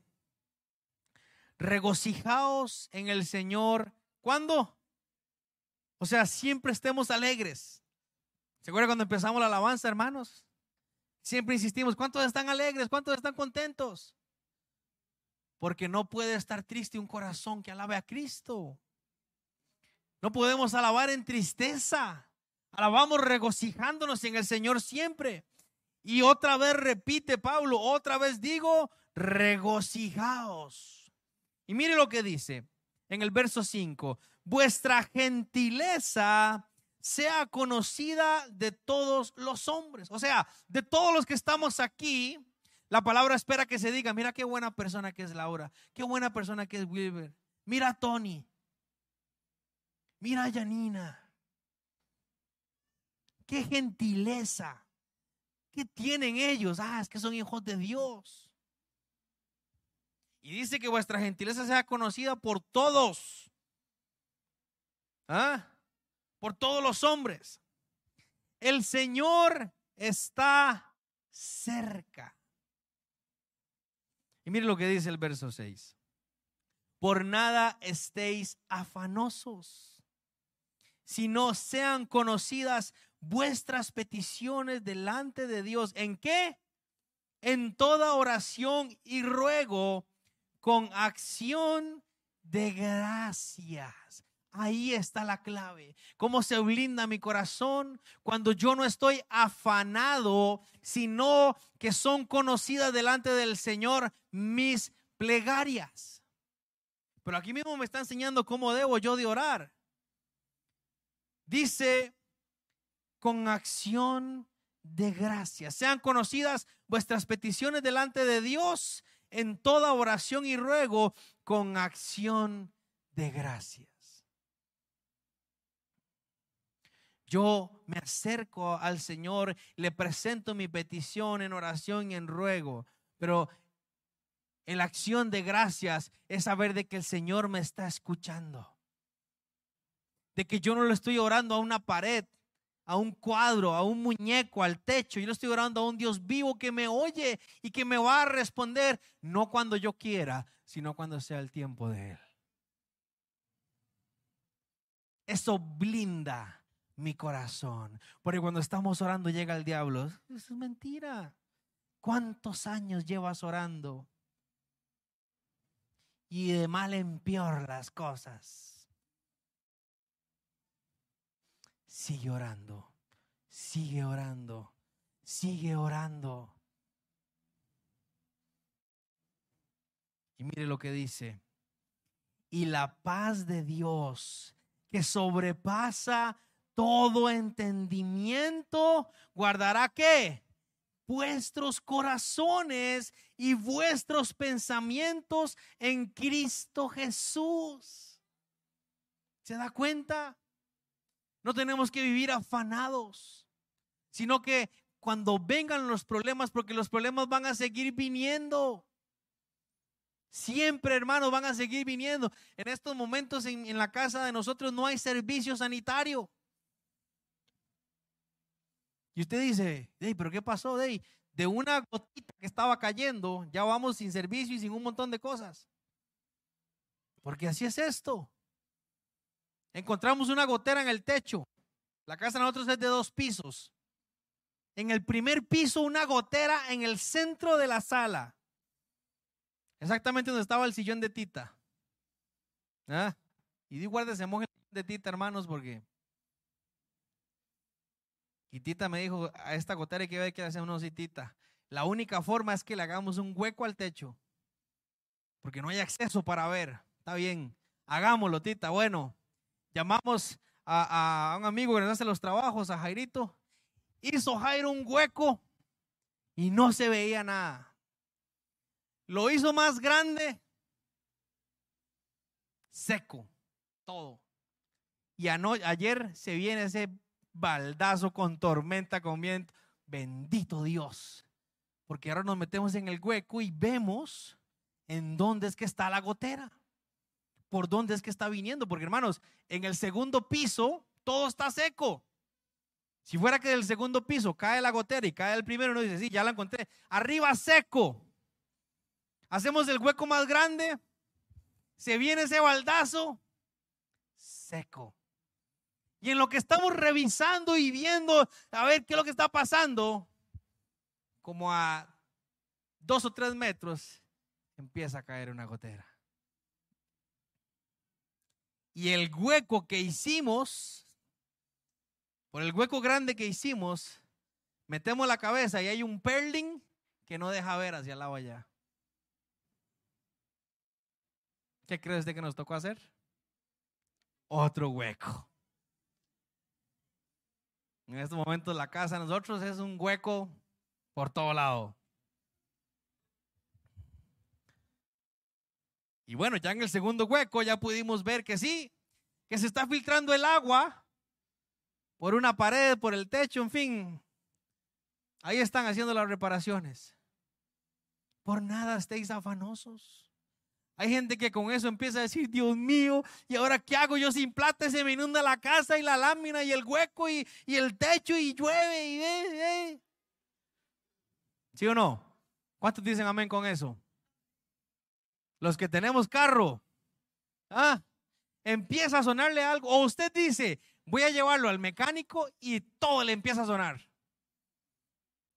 regocijaos en el Señor. ¿Cuándo? O sea, siempre estemos alegres. ¿Se acuerdan cuando empezamos la alabanza, hermanos? Siempre insistimos, ¿cuántos están alegres? ¿Cuántos están contentos? Porque no puede estar triste un corazón que alabe a Cristo. No podemos alabar en tristeza. Alabamos regocijándonos en el Señor siempre. Y otra vez repite Pablo, otra vez digo, regocijaos. Y mire lo que dice en el verso 5, vuestra gentileza sea conocida de todos los hombres. O sea, de todos los que estamos aquí, la palabra espera que se diga, mira qué buena persona que es Laura, qué buena persona que es Wilber, mira a Tony, mira a Janina, qué gentileza, qué tienen ellos, ah, es que son hijos de Dios. Y dice que vuestra gentileza sea conocida por todos, ¿ah? por todos los hombres. El Señor está cerca. Y mire lo que dice el verso 6. Por nada estéis afanosos, sino sean conocidas vuestras peticiones delante de Dios. ¿En qué? En toda oración y ruego con acción de gracias. Ahí está la clave. ¿Cómo se blinda mi corazón cuando yo no estoy afanado, sino que son conocidas delante del Señor mis plegarias? Pero aquí mismo me está enseñando cómo debo yo de orar. Dice, con acción de gracias. Sean conocidas vuestras peticiones delante de Dios en toda oración y ruego con acción de gracias. Yo me acerco al Señor, le presento mi petición en oración y en ruego, pero en la acción de gracias es saber de que el Señor me está escuchando, de que yo no le estoy orando a una pared, a un cuadro, a un muñeco, al techo, yo le estoy orando a un Dios vivo que me oye y que me va a responder, no cuando yo quiera, sino cuando sea el tiempo de Él. Eso blinda mi corazón. Porque cuando estamos orando llega el diablo. Eso es mentira. ¿Cuántos años llevas orando? Y de mal en peor las cosas. Sigue orando, sigue orando, sigue orando. Y mire lo que dice. Y la paz de Dios que sobrepasa todo entendimiento, guardará qué? Vuestros corazones y vuestros pensamientos en Cristo Jesús. ¿Se da cuenta? No tenemos que vivir afanados, sino que cuando vengan los problemas, porque los problemas van a seguir viniendo. Siempre, hermanos, van a seguir viniendo. En estos momentos en, en, la casa de nosotros no hay servicio sanitario. Y usted dice, pero ¿qué pasó, Dey? De una gotita que estaba cayendo, ya vamos sin servicio y sin un montón de cosas. Porque así es esto. Encontramos una gotera en el techo. La casa de nosotros es de dos pisos. En el primer piso, una gotera en el centro de la sala. Exactamente donde estaba el sillón de Tita. ¿Ah? Y di guárdese moje de Tita, hermanos, porque. Y Tita me dijo: A esta gotera hay que ver que hacer una Tita. La única forma es que le hagamos un hueco al techo. Porque no hay acceso para ver. Está bien. Hagámoslo, Tita. Bueno, llamamos a, a un amigo que nos hace los trabajos, a Jairito. Hizo Jairo un hueco y no se veía nada. Lo hizo más grande, seco, todo. Y ayer se viene ese baldazo con tormenta, con viento. Bendito Dios. Porque ahora nos metemos en el hueco y vemos en dónde es que está la gotera. Por dónde es que está viniendo. Porque hermanos, en el segundo piso todo está seco. Si fuera que del segundo piso cae la gotera y cae el primero, uno dice, sí, ya la encontré. Arriba seco. Hacemos el hueco más grande. Se viene ese baldazo seco. Y en lo que estamos revisando y viendo, a ver qué es lo que está pasando, como a dos o tres metros, empieza a caer una gotera. Y el hueco que hicimos por el hueco grande que hicimos, metemos la cabeza y hay un perling que no deja ver hacia el lado allá. ¿Qué crees de que nos tocó hacer? Otro hueco. En estos momentos la casa de nosotros es un hueco por todo lado. Y bueno, ya en el segundo hueco ya pudimos ver que sí, que se está filtrando el agua por una pared, por el techo, en fin. Ahí están haciendo las reparaciones. Por nada estéis afanosos. Hay gente que con eso empieza a decir, Dios mío, ¿y ahora qué hago yo sin plata? Se me inunda la casa y la lámina y el hueco y, el techo y llueve y ve, ¿Sí o no? ¿Cuántos dicen amén con eso? Los que tenemos carro. Ah, empieza a sonarle algo. O usted dice, voy a llevarlo al mecánico y todo le empieza a sonar.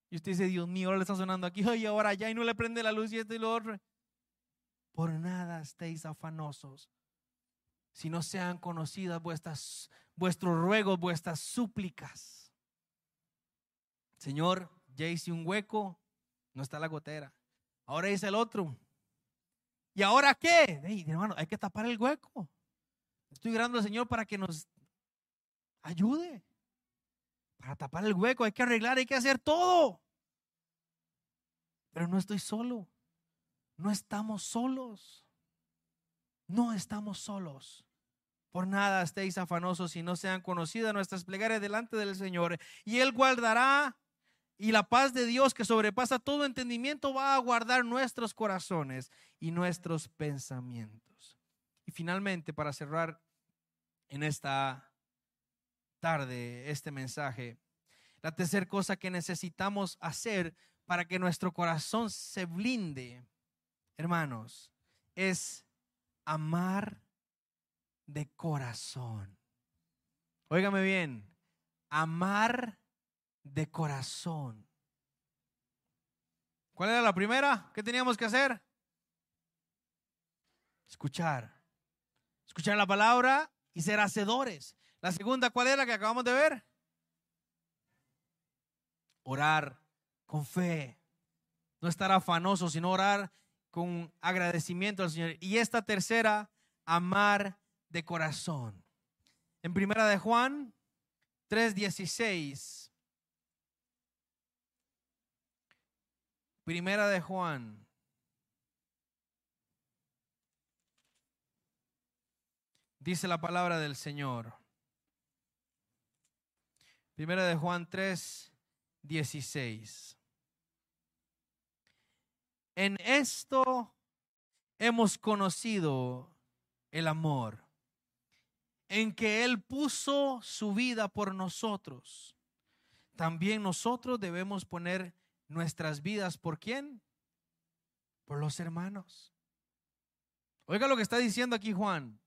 Y usted dice, Dios mío, ahora le está sonando aquí, y ahora ya y no le prende la luz y esto y lo otro. Por nada estéis afanosos, si no sean conocidas vuestras, vuestros ruegos, vuestras súplicas. Señor, ya hice un hueco, no está la gotera. Ahora hice el otro. ¿Y ahora qué? hermano, hay que tapar el hueco. Estoy orando al Señor para que nos ayude. Para tapar el hueco hay que arreglar, hay que hacer todo. Pero no estoy solo. No estamos solos. No estamos solos. Por nada estéis afanosos y no sean conocidas nuestras plegarias delante del Señor. Y Él guardará y la paz de Dios que sobrepasa todo entendimiento va a guardar nuestros corazones y nuestros pensamientos. Y finalmente, para cerrar en esta tarde este mensaje. La tercera cosa que necesitamos hacer para que nuestro corazón se blinde, hermanos, es amar de corazón. Óigame bien, amar de corazón. ¿Cuál era la primera? ¿Qué teníamos que hacer? Escuchar. Escuchar la palabra y ser hacedores. La segunda, ¿cuál era la que acabamos de ver? Orar con fe. No estar afanoso, sino orar con agradecimiento al Señor. Y esta tercera, amar de corazón. En primera de Juan 3:16. Primera de Juan. Dice la palabra del Señor. Primera de Juan 3, 16. En esto hemos conocido el amor, en que Él puso su vida por nosotros. también nosotros debemos poner nuestras vidas por quién? Por los hermanos. Oiga lo que está diciendo aquí Juan.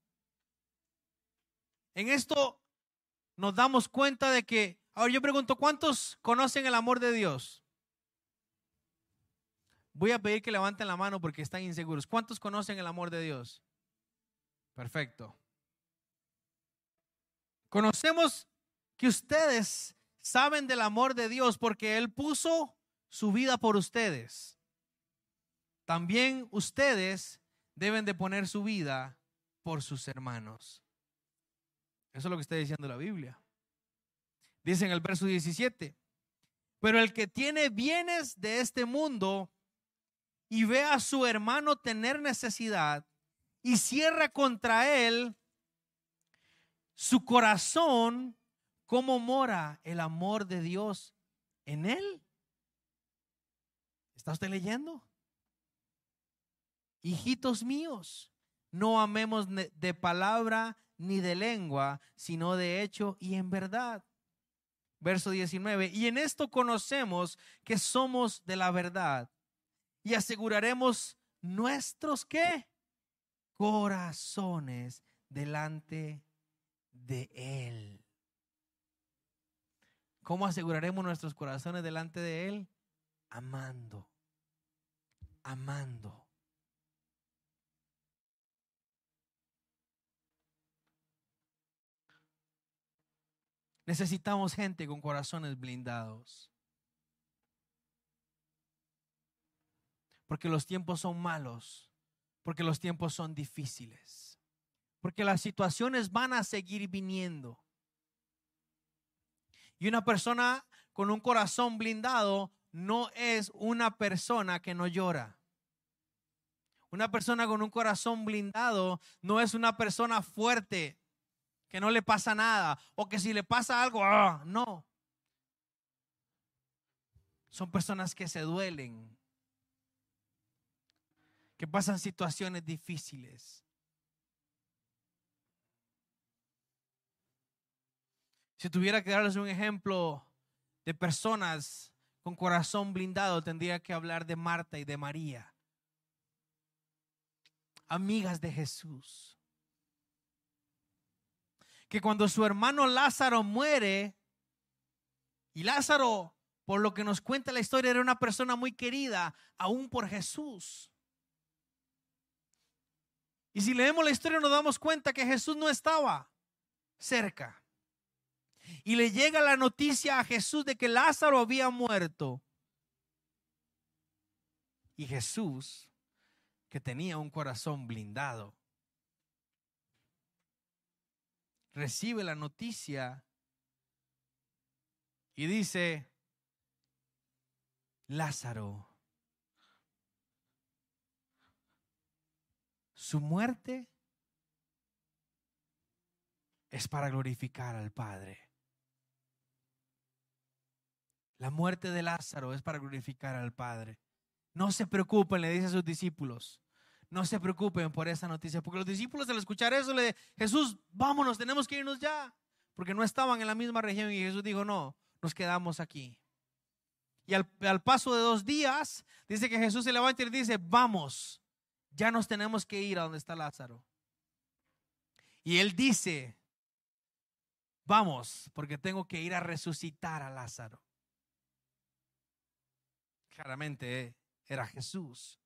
En esto nos damos cuenta de que, ahora yo pregunto, ¿cuántos conocen el amor de Dios? Voy a pedir que levanten la mano porque están inseguros. ¿Cuántos conocen el amor de Dios? Perfecto. Conocemos que ustedes saben del amor de Dios porque Él puso su vida por ustedes. También ustedes deben de poner su vida por sus hermanos. Eso es lo que está diciendo la Biblia. Dice en el verso 17, pero el que tiene bienes de este mundo y ve a su hermano tener necesidad y cierra contra él su corazón, ¿cómo mora el amor de Dios en él? ¿Está usted leyendo? Hijitos míos, no amemos de palabra ni de lengua, sino de hecho y en verdad. Verso 19, y en esto conocemos que somos de la verdad y aseguraremos nuestros qué? Corazones delante de Él. ¿Cómo aseguraremos nuestros corazones delante de Él? Amando, amando. Necesitamos gente con corazones blindados. Porque los tiempos son malos, porque los tiempos son difíciles, porque las situaciones van a seguir viniendo. Y una persona con un corazón blindado no es una persona que no llora. Una persona con un corazón blindado no es una persona fuerte, que no le pasa nada, o que si le pasa algo, ¡ah! no. Son personas que se duelen, que pasan situaciones difíciles. Si tuviera que darles un ejemplo de personas con corazón blindado, tendría que hablar de Marta y de María, amigas de Jesús. Que cuando su hermano Lázaro muere, y Lázaro, por lo que nos cuenta la historia, era una persona muy querida, aún por Jesús. Y si leemos la historia nos damos cuenta que Jesús no estaba cerca. Y le llega la noticia a Jesús de que Lázaro había muerto. Y Jesús, que tenía un corazón blindado, recibe la noticia y dice, Lázaro Su muerte es para glorificar al Padre. La muerte de Lázaro es para glorificar al Padre. No se preocupen, le dice a sus discípulos. No se preocupen por esa noticia, porque los discípulos al escuchar eso le Jesús, vámonos, tenemos que irnos ya, porque no estaban en la misma región y Jesús dijo, no, nos quedamos aquí. Y al, al paso de dos días, dice que Jesús se levanta y le dice, vamos, ya nos tenemos que ir a donde está Lázaro. Y él dice, vamos, porque tengo que ir a resucitar a Lázaro. Claramente era Jesús.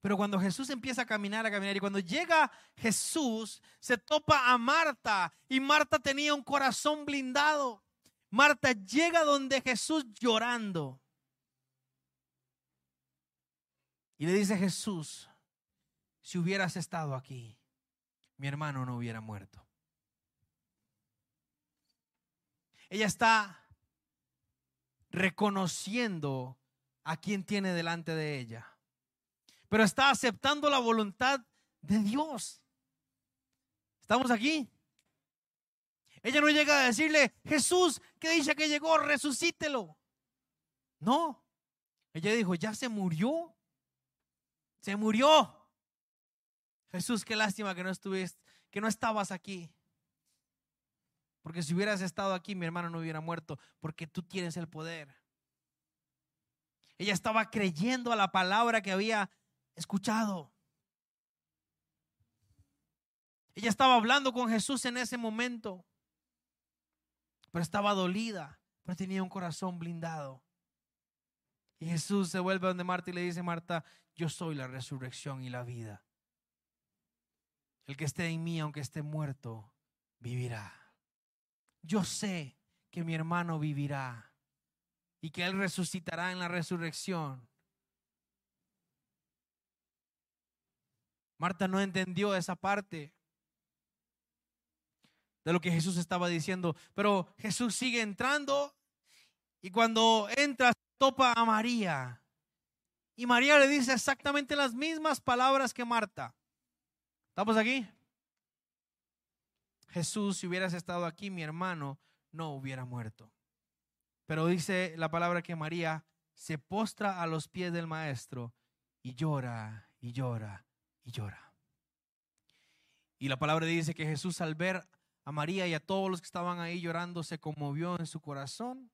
Pero cuando Jesús empieza a caminar, a caminar, y cuando llega Jesús, se topa a Marta, y Marta tenía un corazón blindado. Marta llega donde Jesús llorando. Y le dice Jesús, si hubieras estado aquí, mi hermano no hubiera muerto. Ella está reconociendo a quien tiene delante de ella, pero está aceptando la voluntad de Dios. ¿Estamos aquí? Ella no llega a decirle, Jesús, que dice que llegó, resucítelo. No, ella dijo, ya se murió. Se murió. Jesús, qué lástima que no estuviste, que no estabas aquí. Porque si hubieras estado aquí, mi hermano no hubiera muerto, porque tú tienes el poder. Ella estaba creyendo a la palabra que había escuchado. Ella estaba hablando con Jesús en ese momento, pero estaba dolida, pero tenía un corazón blindado. Y Jesús se vuelve donde Marta y le dice, Marta, yo soy la resurrección y la vida. El que esté en mí, aunque esté muerto, vivirá. Yo sé que mi hermano vivirá y que él resucitará en la resurrección. Marta no entendió esa parte de lo que Jesús estaba diciendo, pero Jesús sigue entrando y cuando entra topa a María. Y María le dice exactamente las mismas palabras que Marta. ¿Estamos aquí? Jesús, si hubieras estado aquí, mi hermano no hubiera muerto. Pero dice la palabra que María se postra a los pies del maestro y llora y llora y llora. Y la palabra dice que Jesús al ver a María y a todos los que estaban ahí llorando se conmovió en su corazón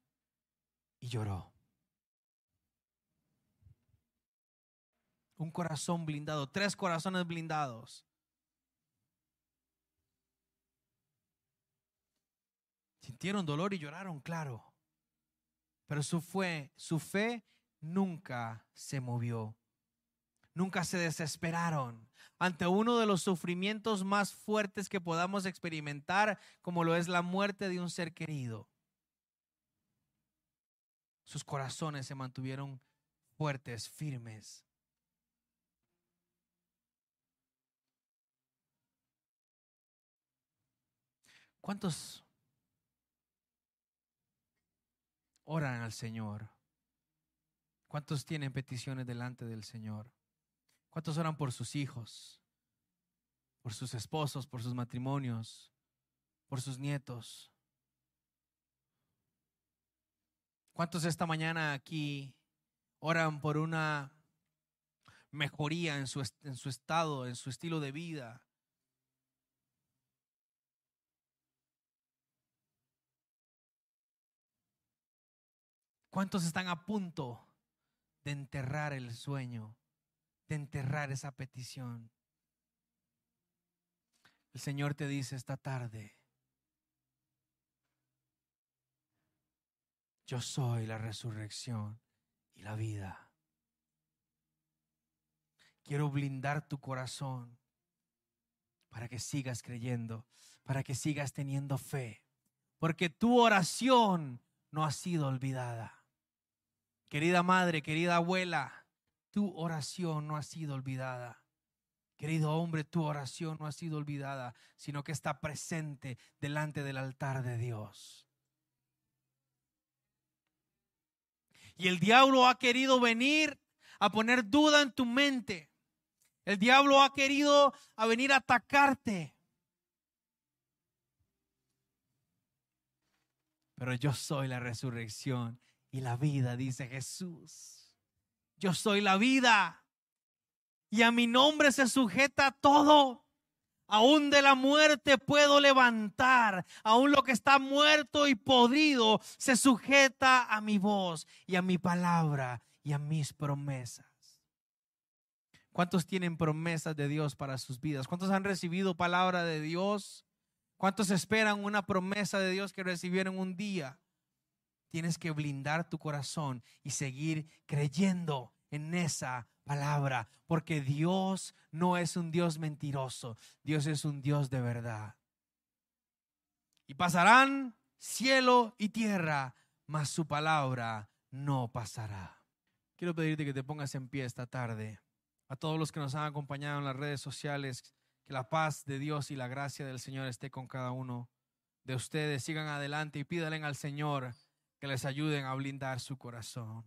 y lloró. Un corazón blindado, tres corazones blindados. Sintieron dolor y lloraron, claro. Pero su fe, su fe nunca se movió. Nunca se desesperaron ante uno de los sufrimientos más fuertes que podamos experimentar, como lo es la muerte de un ser querido. Sus corazones se mantuvieron fuertes, firmes. ¿Cuántos oran al Señor? ¿Cuántos tienen peticiones delante del Señor? ¿Cuántos oran por sus hijos? Por sus esposos, por sus matrimonios, por sus nietos. ¿Cuántos esta mañana aquí oran por una mejoría en su, en su estado, en su estilo de vida? ¿Cuántos están a punto de enterrar el sueño, de enterrar esa petición? El Señor te dice esta tarde, yo soy la resurrección y la vida. Quiero blindar tu corazón para que sigas creyendo, para que sigas teniendo fe, porque tu oración no ha sido olvidada. Querida madre, querida abuela, tu oración no ha sido olvidada. Querido hombre, tu oración no ha sido olvidada, sino que está presente delante del altar de Dios. Y el diablo ha querido venir a poner duda en tu mente. El diablo ha querido a venir a atacarte. Pero yo soy la resurrección y la vida, dice Jesús. Yo soy la vida y a mi nombre se sujeta todo. Aún de la muerte puedo levantar. Aún lo que está muerto y podrido se sujeta a mi voz y a mi palabra y a mis promesas. ¿Cuántos tienen promesas de Dios para sus vidas? ¿Cuántos han recibido palabra de Dios? ¿Cuántos esperan una promesa de Dios que recibieron un día? Tienes que blindar tu corazón y seguir creyendo en esa palabra, porque Dios no es un Dios mentiroso, Dios es un Dios de verdad. Y pasarán cielo y tierra, mas su palabra no pasará. Quiero pedirte que te pongas en pie esta tarde. A todos los que nos han acompañado en las redes sociales, que la paz de Dios y la gracia del Señor esté con cada uno de ustedes. Sigan adelante y pídalen al Señor que les ayuden a blindar su corazón.